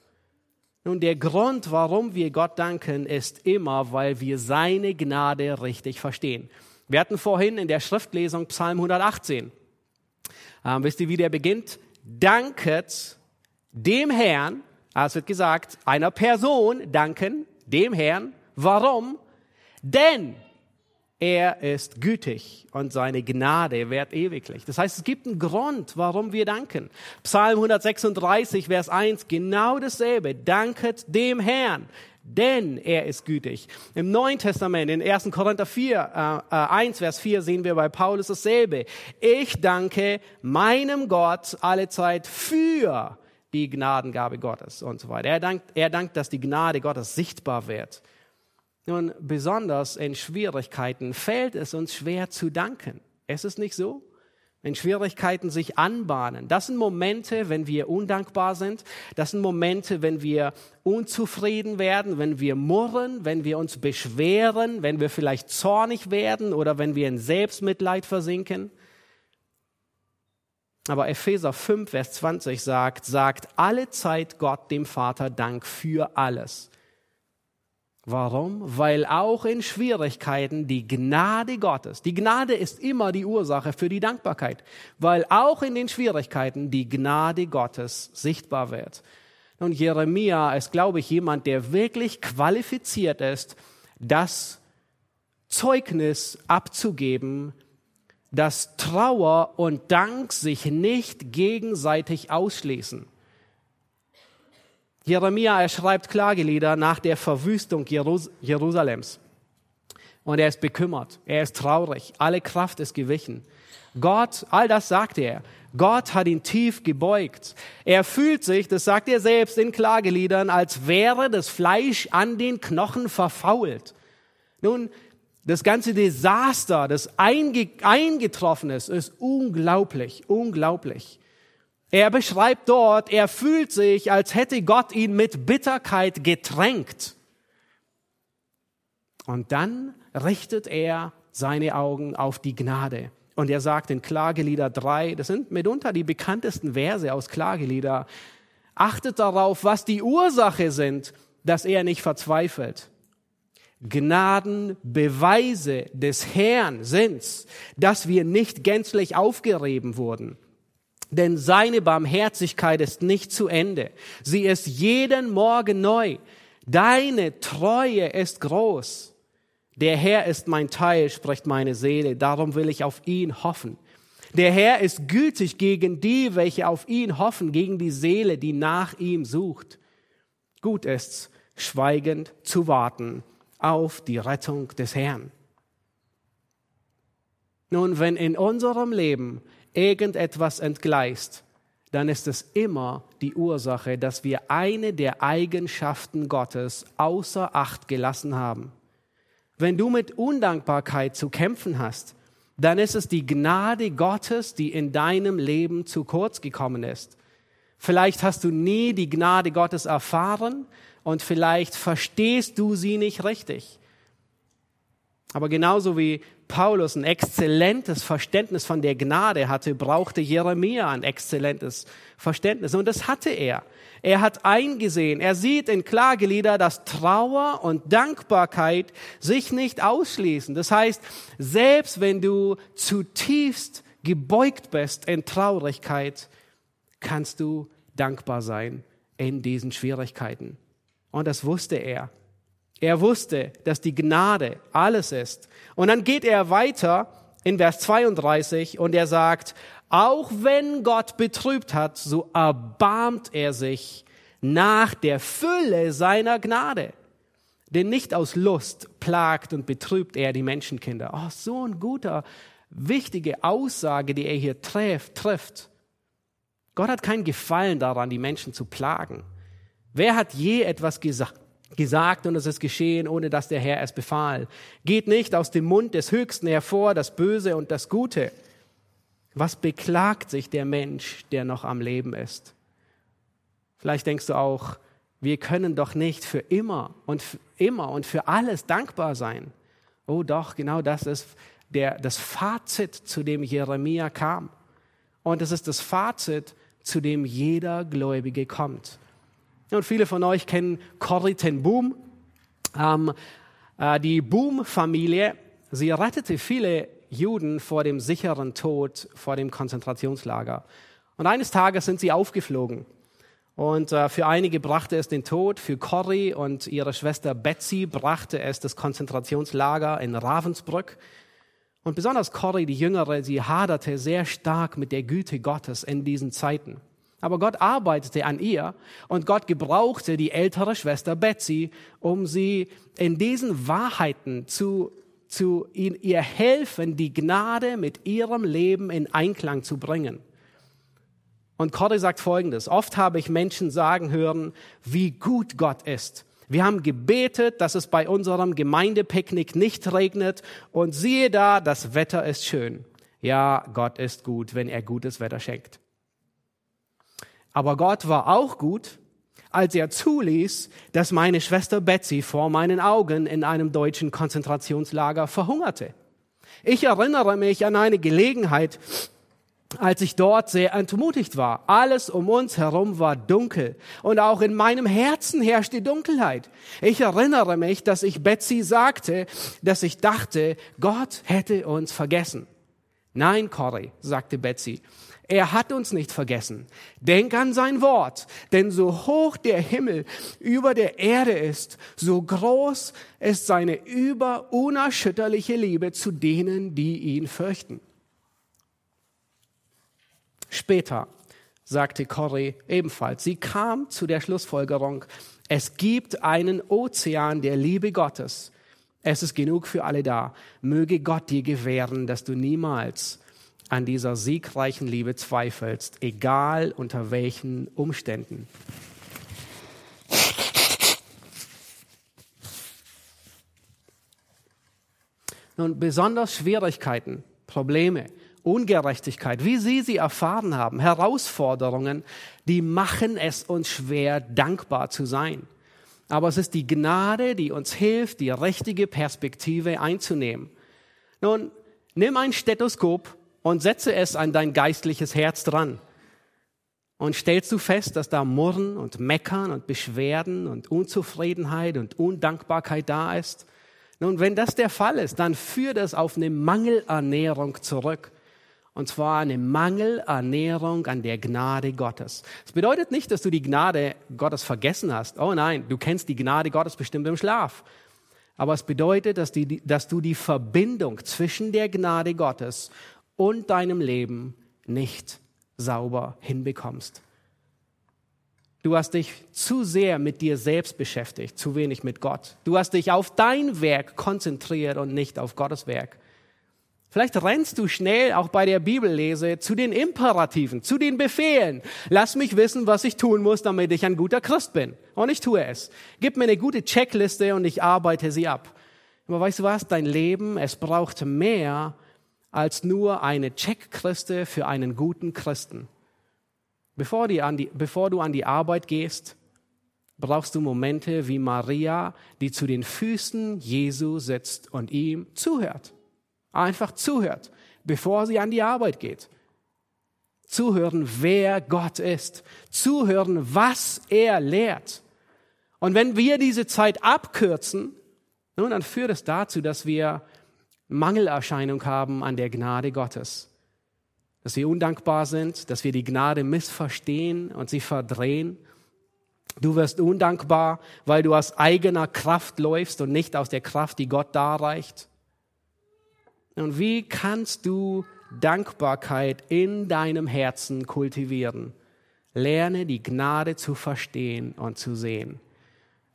Nun, der Grund, warum wir Gott danken, ist immer, weil wir seine Gnade richtig verstehen. Wir hatten vorhin in der Schriftlesung Psalm 118. Ähm, wisst ihr, wie der beginnt? Danket dem Herrn, also wird gesagt, einer Person danken, dem Herrn. Warum? Denn er ist gütig und seine Gnade währt ewiglich. Das heißt, es gibt einen Grund, warum wir danken. Psalm 136, Vers 1, genau dasselbe. Danket dem Herrn, denn er ist gütig. Im Neuen Testament, in 1. Korinther 4, äh, 1, Vers 4, sehen wir bei Paulus dasselbe. Ich danke meinem Gott alle Zeit für die Gnadengabe Gottes und so weiter. Er dankt, er dankt, dass die Gnade Gottes sichtbar wird. Nun, besonders in Schwierigkeiten fällt es uns schwer zu danken. Ist es nicht so? Wenn Schwierigkeiten sich anbahnen. Das sind Momente, wenn wir undankbar sind. Das sind Momente, wenn wir unzufrieden werden, wenn wir murren, wenn wir uns beschweren, wenn wir vielleicht zornig werden oder wenn wir in Selbstmitleid versinken. Aber Epheser 5, Vers 20 sagt, sagt alle Zeit Gott dem Vater Dank für alles Warum? Weil auch in Schwierigkeiten die Gnade Gottes, die Gnade ist immer die Ursache für die Dankbarkeit, weil auch in den Schwierigkeiten die Gnade Gottes sichtbar wird. Und Jeremia ist, glaube ich, jemand, der wirklich qualifiziert ist, das Zeugnis abzugeben, dass Trauer und Dank sich nicht gegenseitig ausschließen. Jeremia, er schreibt Klagelieder nach der Verwüstung Jerus Jerusalems. Und er ist bekümmert, er ist traurig, alle Kraft ist gewichen. Gott, all das sagt er, Gott hat ihn tief gebeugt. Er fühlt sich, das sagt er selbst in Klageliedern, als wäre das Fleisch an den Knochen verfault. Nun, das ganze Desaster, das eingetroffen ist, ist unglaublich, unglaublich. Er beschreibt dort, er fühlt sich, als hätte Gott ihn mit Bitterkeit getränkt. Und dann richtet er seine Augen auf die Gnade. Und er sagt in Klagelieder 3, das sind mitunter die bekanntesten Verse aus Klagelieder, achtet darauf, was die Ursache sind, dass er nicht verzweifelt. Gnadenbeweise des Herrn sind's, dass wir nicht gänzlich aufgerieben wurden. Denn seine Barmherzigkeit ist nicht zu Ende. Sie ist jeden Morgen neu. Deine Treue ist groß. Der Herr ist mein Teil, spricht meine Seele. Darum will ich auf ihn hoffen. Der Herr ist gütig gegen die, welche auf ihn hoffen, gegen die Seele, die nach ihm sucht. Gut ist's, schweigend zu warten auf die Rettung des Herrn. Nun, wenn in unserem Leben irgendetwas entgleist, dann ist es immer die Ursache, dass wir eine der Eigenschaften Gottes außer Acht gelassen haben. Wenn du mit Undankbarkeit zu kämpfen hast, dann ist es die Gnade Gottes, die in deinem Leben zu kurz gekommen ist. Vielleicht hast du nie die Gnade Gottes erfahren und vielleicht verstehst du sie nicht richtig. Aber genauso wie Paulus ein exzellentes Verständnis von der Gnade hatte, brauchte Jeremia ein exzellentes Verständnis. Und das hatte er. Er hat eingesehen, er sieht in Klagelieder, dass Trauer und Dankbarkeit sich nicht ausschließen. Das heißt, selbst wenn du zutiefst gebeugt bist in Traurigkeit, kannst du dankbar sein in diesen Schwierigkeiten. Und das wusste er. Er wusste, dass die Gnade alles ist. Und dann geht er weiter in Vers 32 und er sagt, auch wenn Gott betrübt hat, so erbarmt er sich nach der Fülle seiner Gnade. Denn nicht aus Lust plagt und betrübt er die Menschenkinder. Oh, so ein guter, wichtige Aussage, die er hier trifft. Gott hat keinen Gefallen daran, die Menschen zu plagen. Wer hat je etwas gesagt, gesagt und es ist geschehen, ohne dass der Herr es befahl? Geht nicht aus dem Mund des Höchsten hervor das Böse und das Gute? Was beklagt sich der Mensch, der noch am Leben ist? Vielleicht denkst du auch, wir können doch nicht für immer und für immer und für alles dankbar sein. Oh doch, genau das ist der, das Fazit, zu dem Jeremia kam. Und es ist das Fazit, zu dem jeder Gläubige kommt. Und viele von euch kennen Corrie ten Boom. Ähm, äh, die Boom-Familie, sie rettete viele Juden vor dem sicheren Tod, vor dem Konzentrationslager. Und eines Tages sind sie aufgeflogen. Und äh, für einige brachte es den Tod, für Corrie und ihre Schwester Betsy brachte es das Konzentrationslager in Ravensbrück. Und besonders Corrie, die Jüngere, sie haderte sehr stark mit der Güte Gottes in diesen Zeiten. Aber Gott arbeitete an ihr und Gott gebrauchte die ältere Schwester Betsy, um sie in diesen Wahrheiten zu, zu ihr helfen, die Gnade mit ihrem Leben in Einklang zu bringen. Und Corrie sagt Folgendes. Oft habe ich Menschen sagen hören, wie gut Gott ist. Wir haben gebetet, dass es bei unserem Gemeindepicknick nicht regnet und siehe da, das Wetter ist schön. Ja, Gott ist gut, wenn er gutes Wetter schenkt. Aber Gott war auch gut, als er zuließ, dass meine Schwester Betsy vor meinen Augen in einem deutschen Konzentrationslager verhungerte. Ich erinnere mich an eine Gelegenheit, als ich dort sehr entmutigt war. Alles um uns herum war dunkel und auch in meinem Herzen herrschte Dunkelheit. Ich erinnere mich, dass ich Betsy sagte, dass ich dachte, Gott hätte uns vergessen. Nein, Cory, sagte Betsy, er hat uns nicht vergessen. Denk an sein Wort, denn so hoch der Himmel über der Erde ist, so groß ist seine über unerschütterliche Liebe zu denen, die ihn fürchten. Später sagte Corrie ebenfalls, sie kam zu der Schlussfolgerung, es gibt einen Ozean der Liebe Gottes. Es ist genug für alle da. Möge Gott dir gewähren, dass du niemals an dieser siegreichen Liebe zweifelst, egal unter welchen Umständen. Nun, besonders Schwierigkeiten, Probleme, Ungerechtigkeit, wie Sie sie erfahren haben, Herausforderungen, die machen es uns schwer, dankbar zu sein. Aber es ist die Gnade, die uns hilft, die richtige Perspektive einzunehmen. Nun, nimm ein Stethoskop und setze es an dein geistliches Herz dran. Und stellst du fest, dass da Murren und Meckern und Beschwerden und Unzufriedenheit und Undankbarkeit da ist? Nun, wenn das der Fall ist, dann führt es auf eine Mangelernährung zurück. Und zwar eine Mangelernährung an der Gnade Gottes. Das bedeutet nicht, dass du die Gnade Gottes vergessen hast. Oh nein, du kennst die Gnade Gottes bestimmt im Schlaf. Aber es bedeutet, dass, die, dass du die Verbindung zwischen der Gnade Gottes und deinem Leben nicht sauber hinbekommst. Du hast dich zu sehr mit dir selbst beschäftigt, zu wenig mit Gott. Du hast dich auf dein Werk konzentriert und nicht auf Gottes Werk. Vielleicht rennst du schnell auch bei der Bibellese zu den Imperativen, zu den Befehlen. Lass mich wissen, was ich tun muss, damit ich ein guter Christ bin. Und ich tue es. Gib mir eine gute Checkliste und ich arbeite sie ab. Aber weißt du was? Dein Leben, es braucht mehr als nur eine Checkliste für einen guten Christen. Bevor, die die, bevor du an die Arbeit gehst, brauchst du Momente wie Maria, die zu den Füßen Jesu sitzt und ihm zuhört einfach zuhört, bevor sie an die Arbeit geht. Zuhören, wer Gott ist. Zuhören, was er lehrt. Und wenn wir diese Zeit abkürzen, nun, dann führt es dazu, dass wir Mangelerscheinung haben an der Gnade Gottes. Dass wir undankbar sind, dass wir die Gnade missverstehen und sie verdrehen. Du wirst undankbar, weil du aus eigener Kraft läufst und nicht aus der Kraft, die Gott darreicht. Und wie kannst du Dankbarkeit in deinem Herzen kultivieren? Lerne die Gnade zu verstehen und zu sehen.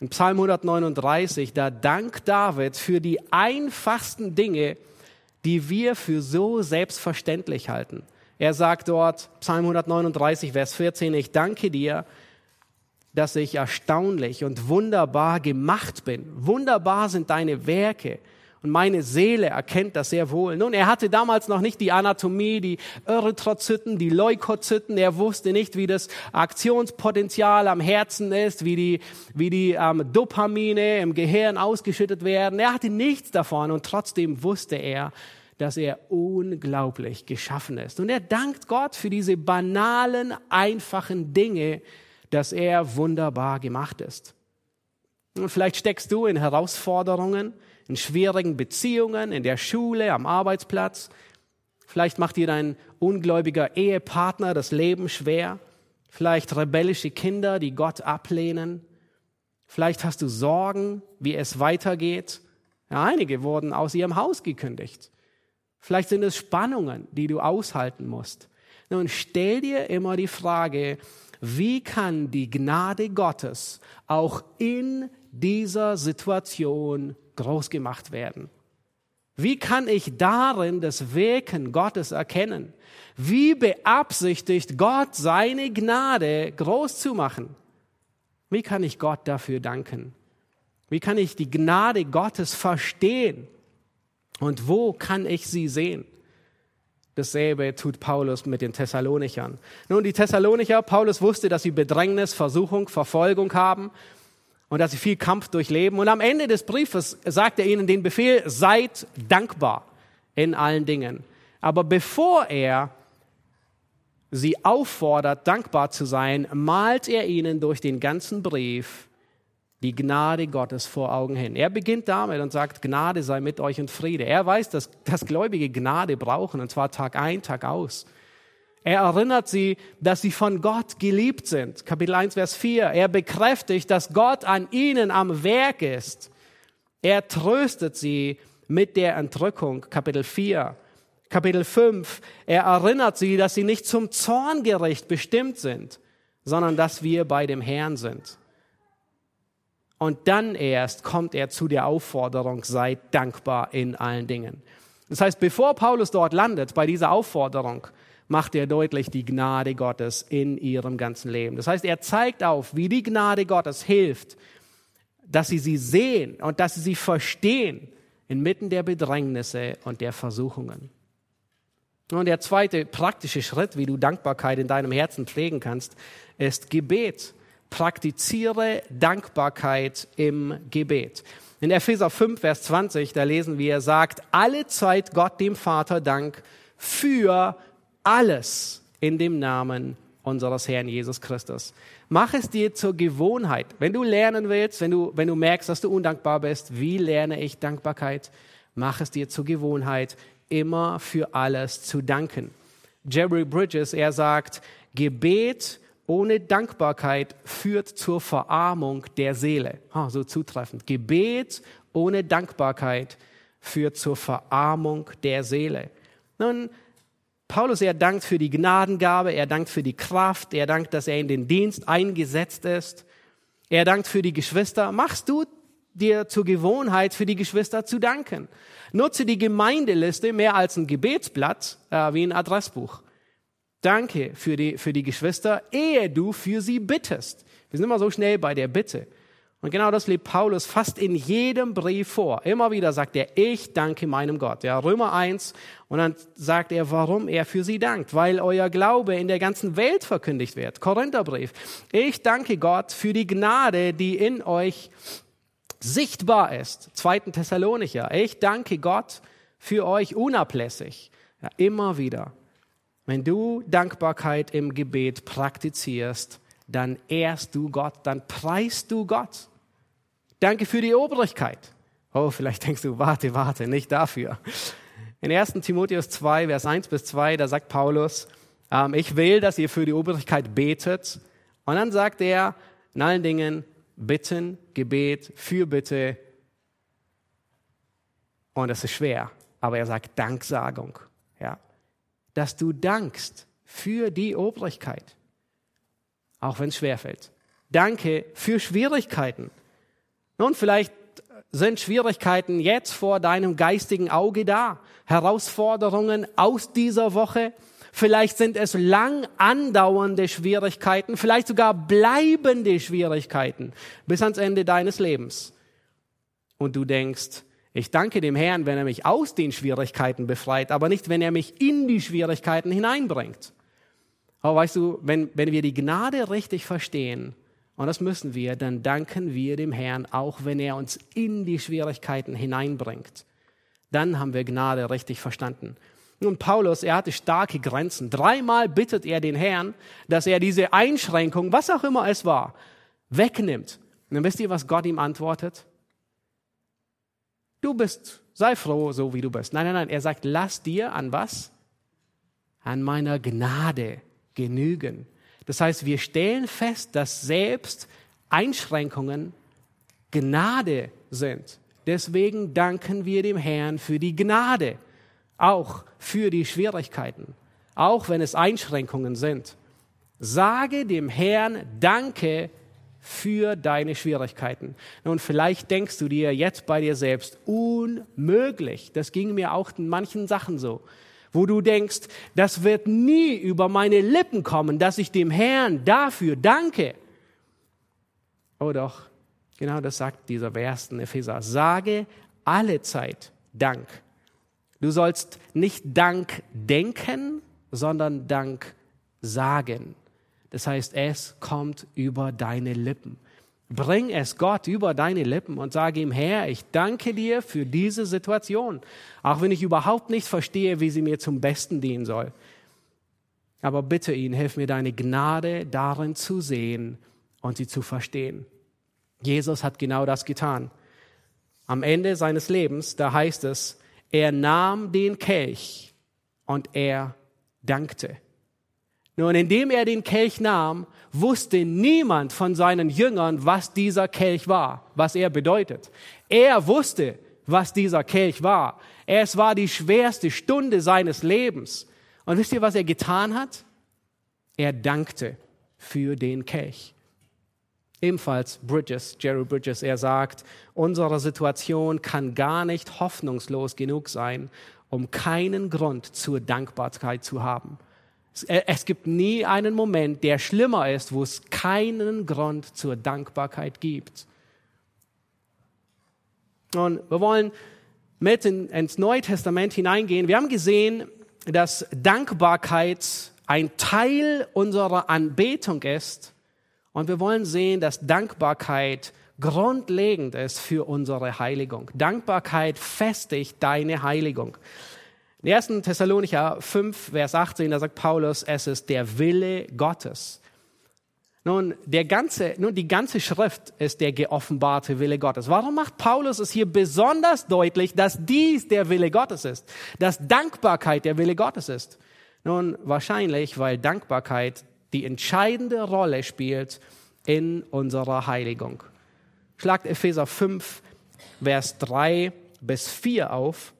In Psalm 139, da dankt David für die einfachsten Dinge, die wir für so selbstverständlich halten. Er sagt dort, Psalm 139, Vers 14, ich danke dir, dass ich erstaunlich und wunderbar gemacht bin. Wunderbar sind deine Werke. Und meine Seele erkennt das sehr wohl. Nun, er hatte damals noch nicht die Anatomie, die Erythrozyten, die Leukozyten. Er wusste nicht, wie das Aktionspotenzial am Herzen ist, wie die, wie die ähm, Dopamine im Gehirn ausgeschüttet werden. Er hatte nichts davon und trotzdem wusste er, dass er unglaublich geschaffen ist. Und er dankt Gott für diese banalen, einfachen Dinge, dass er wunderbar gemacht ist. Und vielleicht steckst du in Herausforderungen, in schwierigen Beziehungen, in der Schule, am Arbeitsplatz. Vielleicht macht dir dein ungläubiger Ehepartner das Leben schwer. Vielleicht rebellische Kinder, die Gott ablehnen. Vielleicht hast du Sorgen, wie es weitergeht. Ja, einige wurden aus ihrem Haus gekündigt. Vielleicht sind es Spannungen, die du aushalten musst. Nun stell dir immer die Frage, wie kann die Gnade Gottes auch in dieser Situation groß gemacht werden? Wie kann ich darin das Wirken Gottes erkennen? Wie beabsichtigt Gott seine Gnade groß zu machen? Wie kann ich Gott dafür danken? Wie kann ich die Gnade Gottes verstehen? Und wo kann ich sie sehen? Dasselbe tut Paulus mit den Thessalonichern. Nun, die Thessalonicher, Paulus wusste, dass sie Bedrängnis, Versuchung, Verfolgung haben und dass sie viel Kampf durchleben. Und am Ende des Briefes sagt er ihnen den Befehl, seid dankbar in allen Dingen. Aber bevor er sie auffordert, dankbar zu sein, malt er ihnen durch den ganzen Brief die Gnade Gottes vor Augen hin. Er beginnt damit und sagt, Gnade sei mit euch und Friede. Er weiß, dass, dass Gläubige Gnade brauchen, und zwar Tag ein, Tag aus. Er erinnert sie, dass sie von Gott geliebt sind. Kapitel 1, Vers 4. Er bekräftigt, dass Gott an ihnen am Werk ist. Er tröstet sie mit der Entrückung. Kapitel 4. Kapitel 5. Er erinnert sie, dass sie nicht zum Zorngericht bestimmt sind, sondern dass wir bei dem Herrn sind. Und dann erst kommt er zu der Aufforderung, seid dankbar in allen Dingen. Das heißt, bevor Paulus dort landet, bei dieser Aufforderung, macht er deutlich die Gnade Gottes in ihrem ganzen Leben. Das heißt, er zeigt auf, wie die Gnade Gottes hilft, dass sie sie sehen und dass sie sie verstehen inmitten der Bedrängnisse und der Versuchungen. Und der zweite praktische Schritt, wie du Dankbarkeit in deinem Herzen pflegen kannst, ist Gebet. Praktiziere Dankbarkeit im Gebet. In Epheser 5, Vers 20, da lesen wir, er sagt, alle Zeit Gott dem Vater Dank für alles in dem Namen unseres Herrn Jesus Christus. Mach es dir zur Gewohnheit. Wenn du lernen willst, wenn du, wenn du merkst, dass du undankbar bist, wie lerne ich Dankbarkeit? Mach es dir zur Gewohnheit, immer für alles zu danken. Jerry Bridges, er sagt, Gebet ohne Dankbarkeit führt zur Verarmung der Seele. Oh, so zutreffend. Gebet ohne Dankbarkeit führt zur Verarmung der Seele. Nun, Paulus, er dankt für die Gnadengabe, er dankt für die Kraft, er dankt, dass er in den Dienst eingesetzt ist. Er dankt für die Geschwister. Machst du dir zur Gewohnheit, für die Geschwister zu danken. Nutze die Gemeindeliste mehr als ein Gebetsblatt, äh, wie ein Adressbuch. Danke für die, für die Geschwister, ehe du für sie bittest. Wir sind immer so schnell bei der Bitte. Und genau das lebt Paulus fast in jedem Brief vor. Immer wieder sagt er, ich danke meinem Gott. Ja, Römer 1. Und dann sagt er, warum er für sie dankt. Weil euer Glaube in der ganzen Welt verkündigt wird. Korintherbrief. Ich danke Gott für die Gnade, die in euch sichtbar ist. Zweiten Thessalonicher. Ich danke Gott für euch unablässig. Ja, immer wieder. Wenn du Dankbarkeit im Gebet praktizierst, dann ehrst du Gott, dann preist du Gott. Danke für die Obrigkeit. Oh, vielleicht denkst du, warte, warte, nicht dafür. In 1. Timotheus 2, Vers 1 bis 2, da sagt Paulus, ähm, ich will, dass ihr für die Obrigkeit betet. Und dann sagt er, in allen Dingen bitten, Gebet, Fürbitte. Und das ist schwer, aber er sagt Danksagung. Ja. Dass du dankst für die Obrigkeit auch wenn es schwerfällt. Danke für Schwierigkeiten. Nun, vielleicht sind Schwierigkeiten jetzt vor deinem geistigen Auge da. Herausforderungen aus dieser Woche. Vielleicht sind es lang andauernde Schwierigkeiten, vielleicht sogar bleibende Schwierigkeiten bis ans Ende deines Lebens. Und du denkst, ich danke dem Herrn, wenn er mich aus den Schwierigkeiten befreit, aber nicht, wenn er mich in die Schwierigkeiten hineinbringt. Aber weißt du, wenn, wenn wir die Gnade richtig verstehen, und das müssen wir, dann danken wir dem Herrn, auch wenn er uns in die Schwierigkeiten hineinbringt. Dann haben wir Gnade richtig verstanden. Nun, Paulus, er hatte starke Grenzen. Dreimal bittet er den Herrn, dass er diese Einschränkung, was auch immer es war, wegnimmt. Und dann wisst ihr, was Gott ihm antwortet? Du bist, sei froh, so wie du bist. Nein, nein, nein. Er sagt, lass dir an was? An meiner Gnade genügen. Das heißt, wir stellen fest, dass selbst Einschränkungen Gnade sind. Deswegen danken wir dem Herrn für die Gnade, auch für die Schwierigkeiten, auch wenn es Einschränkungen sind. Sage dem Herrn Danke für deine Schwierigkeiten. Nun, vielleicht denkst du dir jetzt bei dir selbst, unmöglich. Das ging mir auch in manchen Sachen so wo du denkst, das wird nie über meine Lippen kommen, dass ich dem Herrn dafür danke. Oh doch, genau das sagt dieser Vers in Epheser. Sage alle Zeit Dank. Du sollst nicht Dank denken, sondern Dank sagen. Das heißt, es kommt über deine Lippen. Bring es Gott über deine Lippen und sage ihm, Herr, ich danke dir für diese Situation, auch wenn ich überhaupt nicht verstehe, wie sie mir zum Besten dienen soll. Aber bitte ihn, hilf mir deine Gnade darin zu sehen und sie zu verstehen. Jesus hat genau das getan. Am Ende seines Lebens, da heißt es, er nahm den Kelch und er dankte. Nun, indem er den Kelch nahm, wusste niemand von seinen Jüngern, was dieser Kelch war, was er bedeutet. Er wusste, was dieser Kelch war. Es war die schwerste Stunde seines Lebens. Und wisst ihr, was er getan hat? Er dankte für den Kelch. Ebenfalls Bridges, Jerry Bridges, er sagt, unsere Situation kann gar nicht hoffnungslos genug sein, um keinen Grund zur Dankbarkeit zu haben. Äh, es gibt nie einen Moment, der schlimmer ist, wo es keinen Grund zur Dankbarkeit gibt. Und wir wollen mit in, ins Neue Testament hineingehen. Wir haben gesehen, dass Dankbarkeit ein Teil unserer Anbetung ist. Und wir wollen sehen, dass Dankbarkeit grundlegend ist für unsere Heiligung. Dankbarkeit festigt deine Heiligung. In 1. Thessalonicher 5, Vers 18, da sagt Paulus, es ist der Wille Gottes. Nun, der ganze, nun, die ganze Schrift ist der geoffenbarte Wille Gottes. Warum macht Paulus es hier besonders deutlich, dass dies der Wille Gottes ist? Dass Dankbarkeit der Wille Gottes ist? Nun, wahrscheinlich, weil Dankbarkeit die entscheidende Rolle spielt in unserer Heiligung. Schlagt Epheser 5, Vers 3 bis 4 auf.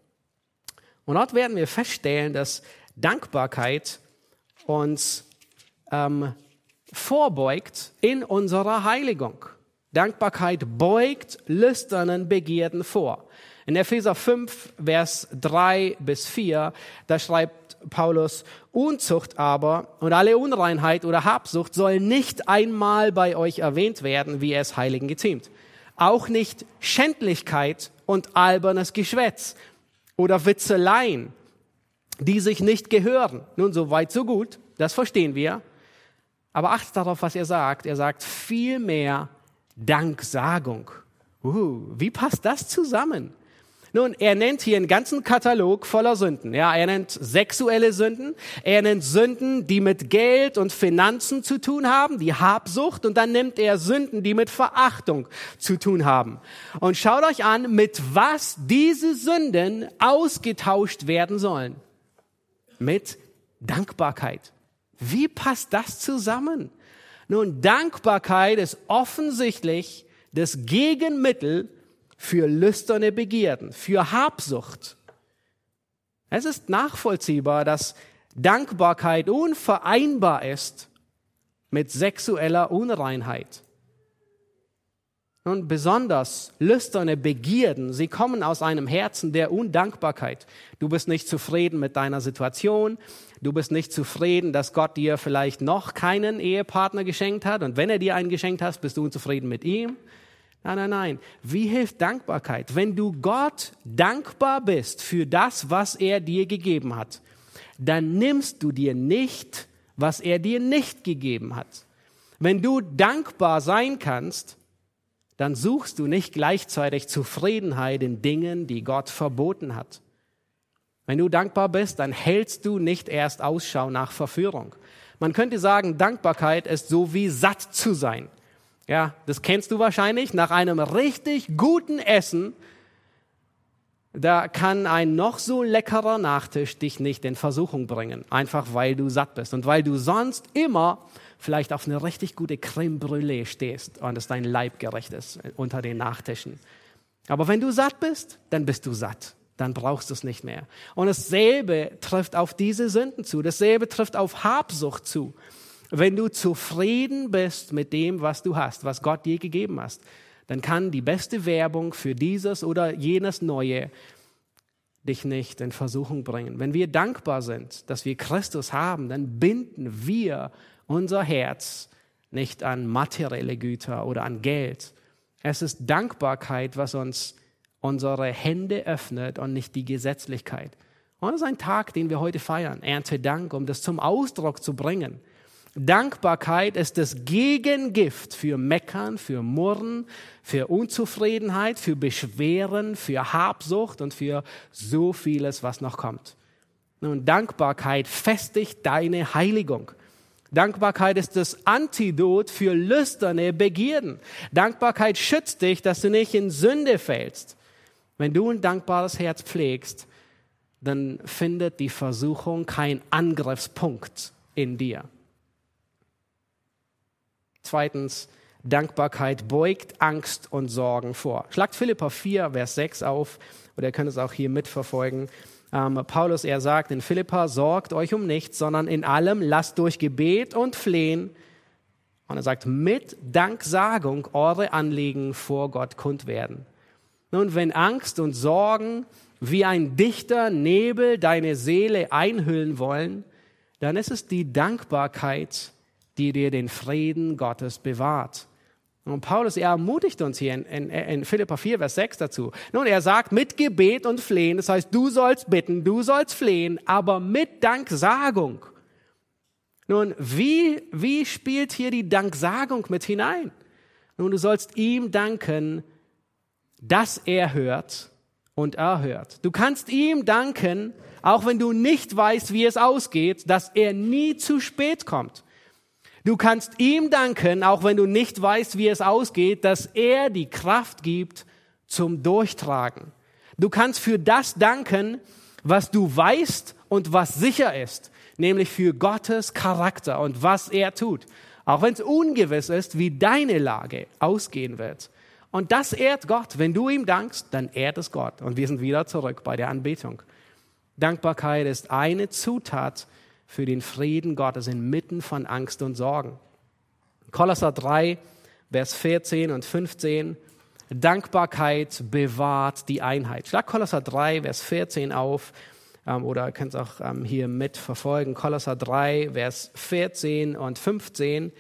Und dort werden wir feststellen, dass Dankbarkeit uns ähm, vorbeugt in unserer Heiligung. Dankbarkeit beugt lüsternen Begierden vor. In Epheser 5, Vers 3 bis 4, da schreibt Paulus, Unzucht aber und alle Unreinheit oder Habsucht soll nicht einmal bei euch erwähnt werden, wie es Heiligen geziemt. Auch nicht Schändlichkeit und albernes Geschwätz oder Witzeleien, die sich nicht gehören. Nun, so weit, so gut, das verstehen wir. Aber achtet darauf, was er sagt. Er sagt vielmehr Danksagung. Uh, wie passt das zusammen? Nun, er nennt hier einen ganzen Katalog voller Sünden. Ja, er nennt sexuelle Sünden, er nennt Sünden, die mit Geld und Finanzen zu tun haben, die Habsucht, und dann nimmt er Sünden, die mit Verachtung zu tun haben. Und schaut euch an, mit was diese Sünden ausgetauscht werden sollen. Mit Dankbarkeit. Wie passt das zusammen? Nun, Dankbarkeit ist offensichtlich das Gegenmittel für lüsterne Begierden, für Habsucht. Es ist nachvollziehbar, dass Dankbarkeit unvereinbar ist mit sexueller Unreinheit. Nun, besonders lüsterne Begierden, sie kommen aus einem Herzen der Undankbarkeit. Du bist nicht zufrieden mit deiner Situation. Du bist nicht zufrieden, dass Gott dir vielleicht noch keinen Ehepartner geschenkt hat. Und wenn er dir einen geschenkt hat, bist du unzufrieden mit ihm. Nein, nein, nein. Wie hilft Dankbarkeit? Wenn du Gott dankbar bist für das, was er dir gegeben hat, dann nimmst du dir nicht, was er dir nicht gegeben hat. Wenn du dankbar sein kannst, dann suchst du nicht gleichzeitig Zufriedenheit in Dingen, die Gott verboten hat. Wenn du dankbar bist, dann hältst du nicht erst Ausschau nach Verführung. Man könnte sagen, Dankbarkeit ist so wie satt zu sein. Ja, das kennst du wahrscheinlich. Nach einem richtig guten Essen, da kann ein noch so leckerer Nachtisch dich nicht in Versuchung bringen. Einfach weil du satt bist und weil du sonst immer vielleicht auf eine richtig gute Creme Brûlée stehst und es dein Leibgerecht ist unter den Nachtischen. Aber wenn du satt bist, dann bist du satt. Dann brauchst du es nicht mehr. Und dasselbe trifft auf diese Sünden zu. Dasselbe trifft auf Habsucht zu. Wenn du zufrieden bist mit dem, was du hast, was Gott dir gegeben hast, dann kann die beste Werbung für dieses oder jenes Neue dich nicht in Versuchung bringen. Wenn wir dankbar sind, dass wir Christus haben, dann binden wir unser Herz nicht an materielle Güter oder an Geld. Es ist Dankbarkeit, was uns unsere Hände öffnet und nicht die Gesetzlichkeit. Und es ist ein Tag, den wir heute feiern, Erntedank, um das zum Ausdruck zu bringen. Dankbarkeit ist das Gegengift für Meckern, für Murren, für Unzufriedenheit, für Beschweren, für Habsucht und für so vieles, was noch kommt. Nun, Dankbarkeit festigt deine Heiligung. Dankbarkeit ist das Antidot für lüsterne Begierden. Dankbarkeit schützt dich, dass du nicht in Sünde fällst. Wenn du ein dankbares Herz pflegst, dann findet die Versuchung keinen Angriffspunkt in dir. Zweitens, Dankbarkeit beugt Angst und Sorgen vor. Schlagt Philippa 4, Vers 6 auf, oder ihr könnt es auch hier mitverfolgen. Ähm, Paulus, er sagt in Philippa, sorgt euch um nichts, sondern in allem lasst durch Gebet und Flehen, und er sagt, mit Danksagung eure Anliegen vor Gott kund werden. Nun, wenn Angst und Sorgen wie ein dichter Nebel deine Seele einhüllen wollen, dann ist es die Dankbarkeit, die dir den Frieden Gottes bewahrt. Und Paulus, er ermutigt uns hier in, in, in Philippa 4, Vers 6 dazu. Nun, er sagt, mit Gebet und Flehen, das heißt, du sollst bitten, du sollst flehen, aber mit Danksagung. Nun, wie, wie spielt hier die Danksagung mit hinein? Nun, du sollst ihm danken, dass er hört und erhört. Du kannst ihm danken, auch wenn du nicht weißt, wie es ausgeht, dass er nie zu spät kommt. Du kannst ihm danken, auch wenn du nicht weißt, wie es ausgeht, dass er die Kraft gibt zum Durchtragen. Du kannst für das danken, was du weißt und was sicher ist, nämlich für Gottes Charakter und was er tut, auch wenn es ungewiss ist, wie deine Lage ausgehen wird. Und das ehrt Gott. Wenn du ihm dankst, dann ehrt es Gott. Und wir sind wieder zurück bei der Anbetung. Dankbarkeit ist eine Zutat für den Frieden Gottes inmitten von Angst und Sorgen. Kolosser 3, Vers 14 und 15. Dankbarkeit bewahrt die Einheit. Schlag Kolosser 3, Vers 14 auf ähm, oder könnt es auch ähm, hier mitverfolgen. Kolosser 3, Vers 14 und 15.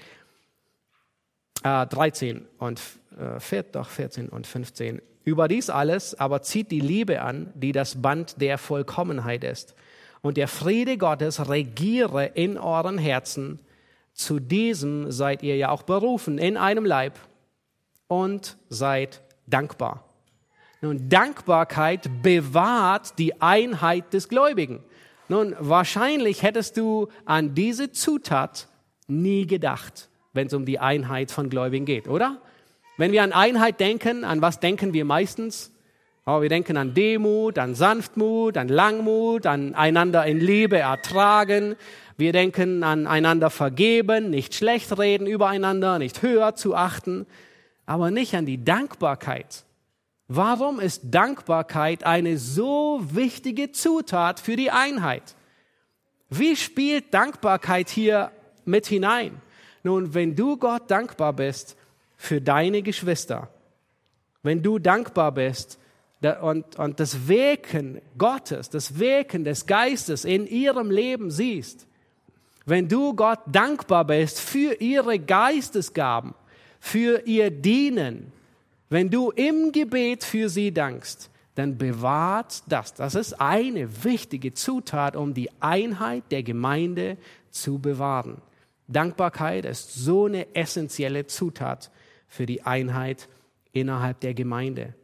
Äh, 13 und äh, doch 14 und 15. Über dies alles aber zieht die Liebe an, die das Band der Vollkommenheit ist und der Friede Gottes regiere in euren Herzen. Zu diesem seid ihr ja auch berufen in einem Leib und seid dankbar. Nun, Dankbarkeit bewahrt die Einheit des Gläubigen. Nun, wahrscheinlich hättest du an diese Zutat nie gedacht, wenn es um die Einheit von Gläubigen geht, oder? Wenn wir an Einheit denken, an was denken wir meistens? Oh, wir denken an Demut, an Sanftmut, an Langmut, an einander in Liebe ertragen. Wir denken an einander vergeben, nicht schlecht reden übereinander, nicht höher zu achten, aber nicht an die Dankbarkeit. Warum ist Dankbarkeit eine so wichtige Zutat für die Einheit? Wie spielt Dankbarkeit hier mit hinein? Nun, wenn du Gott dankbar bist für deine Geschwister, wenn du dankbar bist und, und das Wirken Gottes, das Wirken des Geistes in ihrem Leben siehst, wenn du Gott dankbar bist für ihre Geistesgaben, für ihr Dienen, wenn du im Gebet für sie dankst, dann bewahrt das. Das ist eine wichtige Zutat, um die Einheit der Gemeinde zu bewahren. Dankbarkeit ist so eine essentielle Zutat für die Einheit innerhalb der Gemeinde.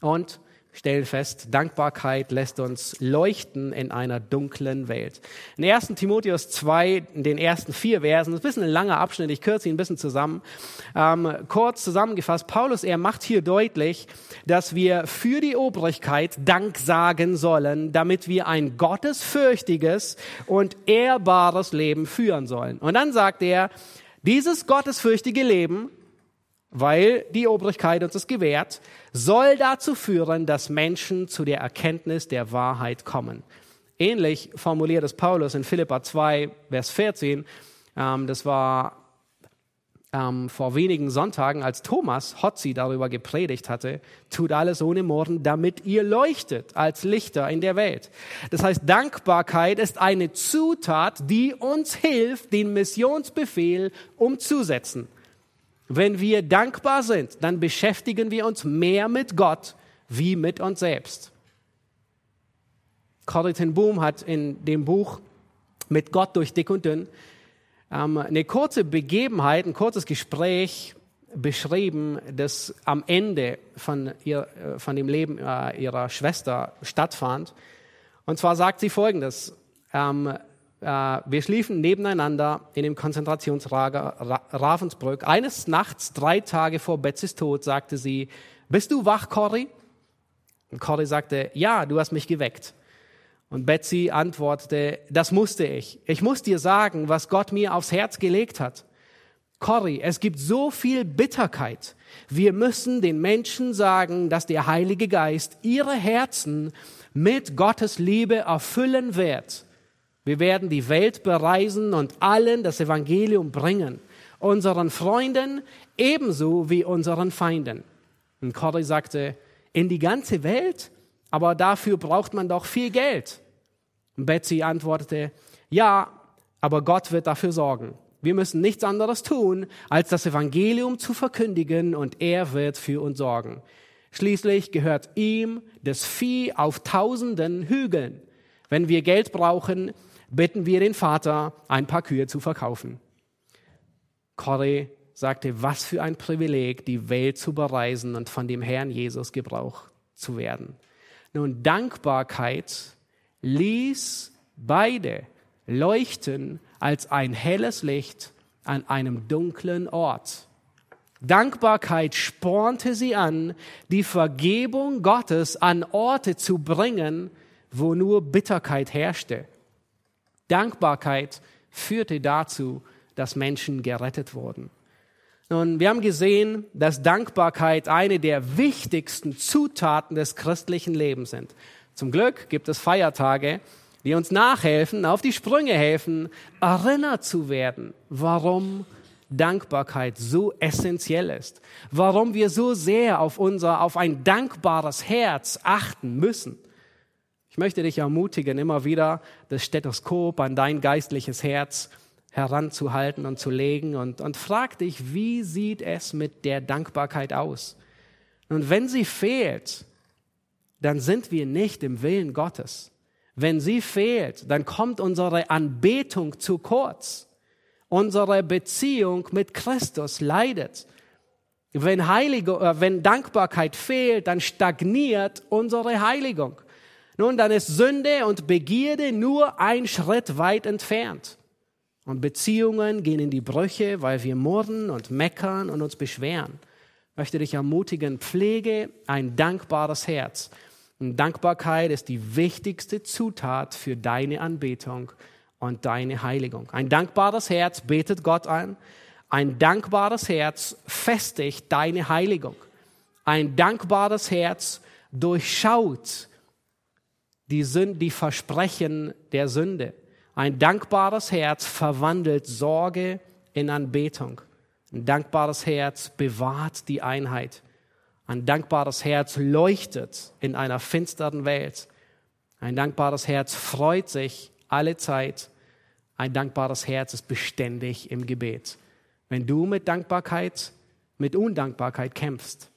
Und stellen fest, Dankbarkeit lässt uns leuchten in einer dunklen Welt. In 1. Timotheus 2, in den ersten vier Versen, das ist ein bisschen ein langer Abschnitt, ich kürze ihn ein bisschen zusammen. Ähm, kurz zusammengefasst, Paulus, er macht hier deutlich, dass wir für die Obrigkeit Dank sagen sollen, damit wir ein gottesfürchtiges und ehrbares Leben führen sollen. Und dann sagt er, dieses gottesfürchtige Leben weil die Obrigkeit uns das gewährt, soll dazu führen, dass Menschen zu der Erkenntnis der Wahrheit kommen. Ähnlich formuliert es Paulus in Philippa 2, Vers 14. Ähm, das war ähm, vor wenigen Sonntagen, als Thomas Hotzi darüber gepredigt hatte, tut alles ohne Morden, damit ihr leuchtet als Lichter in der Welt. Das heißt, Dankbarkeit ist eine Zutat, die uns hilft, den Missionsbefehl umzusetzen. Wenn wir dankbar sind, dann beschäftigen wir uns mehr mit Gott wie mit uns selbst. Corrie Boom hat in dem Buch Mit Gott durch dick und dünn ähm, eine kurze Begebenheit, ein kurzes Gespräch beschrieben, das am Ende von, ihr, äh, von dem Leben äh, ihrer Schwester stattfand. Und zwar sagt sie Folgendes. Ähm, äh, wir schliefen nebeneinander in dem Konzentrationslager Ra Ravensbrück. Eines Nachts, drei Tage vor Betsys Tod, sagte sie, bist du wach, Cory? Und Cory sagte, ja, du hast mich geweckt. Und Betsy antwortete, das musste ich. Ich muss dir sagen, was Gott mir aufs Herz gelegt hat. Cory, es gibt so viel Bitterkeit. Wir müssen den Menschen sagen, dass der Heilige Geist ihre Herzen mit Gottes Liebe erfüllen wird. Wir werden die Welt bereisen und allen das Evangelium bringen. Unseren Freunden ebenso wie unseren Feinden. Und Cory sagte, in die ganze Welt? Aber dafür braucht man doch viel Geld. Und Betsy antwortete, ja, aber Gott wird dafür sorgen. Wir müssen nichts anderes tun, als das Evangelium zu verkündigen und er wird für uns sorgen. Schließlich gehört ihm das Vieh auf tausenden Hügeln. Wenn wir Geld brauchen, bitten wir den Vater, ein paar Kühe zu verkaufen. Corey sagte, was für ein Privileg, die Welt zu bereisen und von dem Herrn Jesus Gebrauch zu werden. Nun, Dankbarkeit ließ beide leuchten als ein helles Licht an einem dunklen Ort. Dankbarkeit spornte sie an, die Vergebung Gottes an Orte zu bringen, wo nur Bitterkeit herrschte. Dankbarkeit führte dazu, dass Menschen gerettet wurden. Nun, wir haben gesehen, dass Dankbarkeit eine der wichtigsten Zutaten des christlichen Lebens sind. Zum Glück gibt es Feiertage, die uns nachhelfen, auf die Sprünge helfen, erinnert zu werden, warum Dankbarkeit so essentiell ist, warum wir so sehr auf unser, auf ein dankbares Herz achten müssen. Ich möchte dich ermutigen, immer wieder das Stethoskop an dein geistliches Herz heranzuhalten und zu legen und, und frag dich, wie sieht es mit der Dankbarkeit aus? Und wenn sie fehlt, dann sind wir nicht im Willen Gottes. Wenn sie fehlt, dann kommt unsere Anbetung zu kurz. Unsere Beziehung mit Christus leidet. Wenn, Heilige, äh, wenn Dankbarkeit fehlt, dann stagniert unsere Heiligung. Nun, dann ist Sünde und Begierde nur ein Schritt weit entfernt. Und Beziehungen gehen in die Brüche, weil wir murren und meckern und uns beschweren. Ich möchte dich ermutigen, pflege ein dankbares Herz. Und Dankbarkeit ist die wichtigste Zutat für deine Anbetung und deine Heiligung. Ein dankbares Herz betet Gott an. Ein dankbares Herz festigt deine Heiligung. Ein dankbares Herz durchschaut die, Sünde, die Versprechen der Sünde. Ein dankbares Herz verwandelt Sorge in Anbetung. Ein dankbares Herz bewahrt die Einheit. Ein dankbares Herz leuchtet in einer finsteren Welt. Ein dankbares Herz freut sich alle Zeit. Ein dankbares Herz ist beständig im Gebet. Wenn du mit Dankbarkeit, mit Undankbarkeit kämpfst,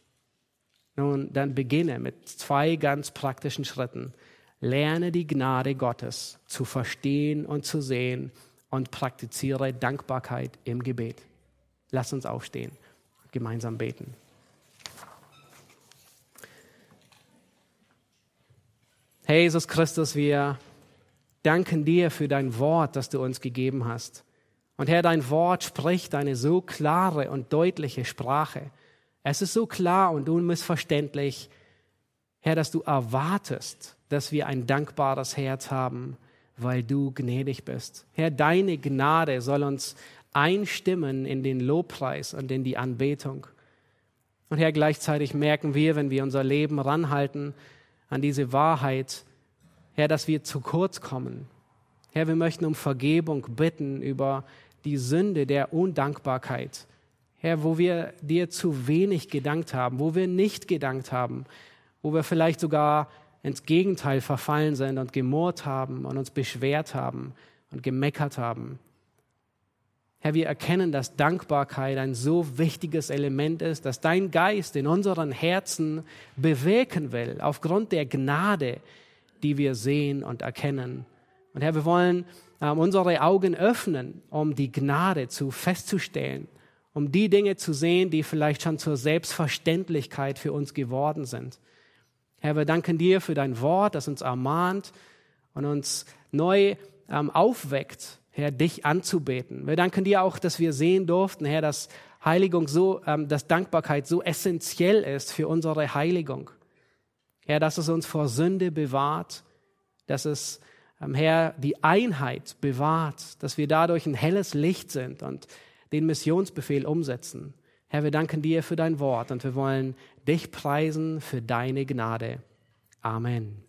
nun, dann beginne mit zwei ganz praktischen Schritten. Lerne die Gnade Gottes zu verstehen und zu sehen und praktiziere Dankbarkeit im Gebet. Lass uns aufstehen, gemeinsam beten. Herr Jesus Christus, wir danken dir für dein Wort, das du uns gegeben hast. Und Herr, dein Wort spricht eine so klare und deutliche Sprache. Es ist so klar und unmissverständlich, Herr, dass du erwartest, dass wir ein dankbares Herz haben, weil du gnädig bist. Herr, deine Gnade soll uns einstimmen in den Lobpreis und in die Anbetung. Und Herr, gleichzeitig merken wir, wenn wir unser Leben ranhalten an diese Wahrheit, Herr, dass wir zu kurz kommen. Herr, wir möchten um Vergebung bitten über die Sünde der Undankbarkeit. Herr, wo wir dir zu wenig gedankt haben, wo wir nicht gedankt haben, wo wir vielleicht sogar ins Gegenteil verfallen sind und gemurrt haben und uns beschwert haben und gemeckert haben. Herr, wir erkennen, dass Dankbarkeit ein so wichtiges Element ist, dass dein Geist in unseren Herzen bewirken will, aufgrund der Gnade, die wir sehen und erkennen. Und Herr, wir wollen äh, unsere Augen öffnen, um die Gnade zu festzustellen, um die Dinge zu sehen, die vielleicht schon zur Selbstverständlichkeit für uns geworden sind. Herr, wir danken dir für dein Wort, das uns ermahnt und uns neu ähm, aufweckt, Herr, dich anzubeten. Wir danken dir auch, dass wir sehen durften, Herr, dass Heiligung so, ähm, dass Dankbarkeit so essentiell ist für unsere Heiligung. Herr, dass es uns vor Sünde bewahrt, dass es, ähm, Herr, die Einheit bewahrt, dass wir dadurch ein helles Licht sind und den Missionsbefehl umsetzen. Herr, wir danken dir für dein Wort und wir wollen dich preisen für deine Gnade. Amen.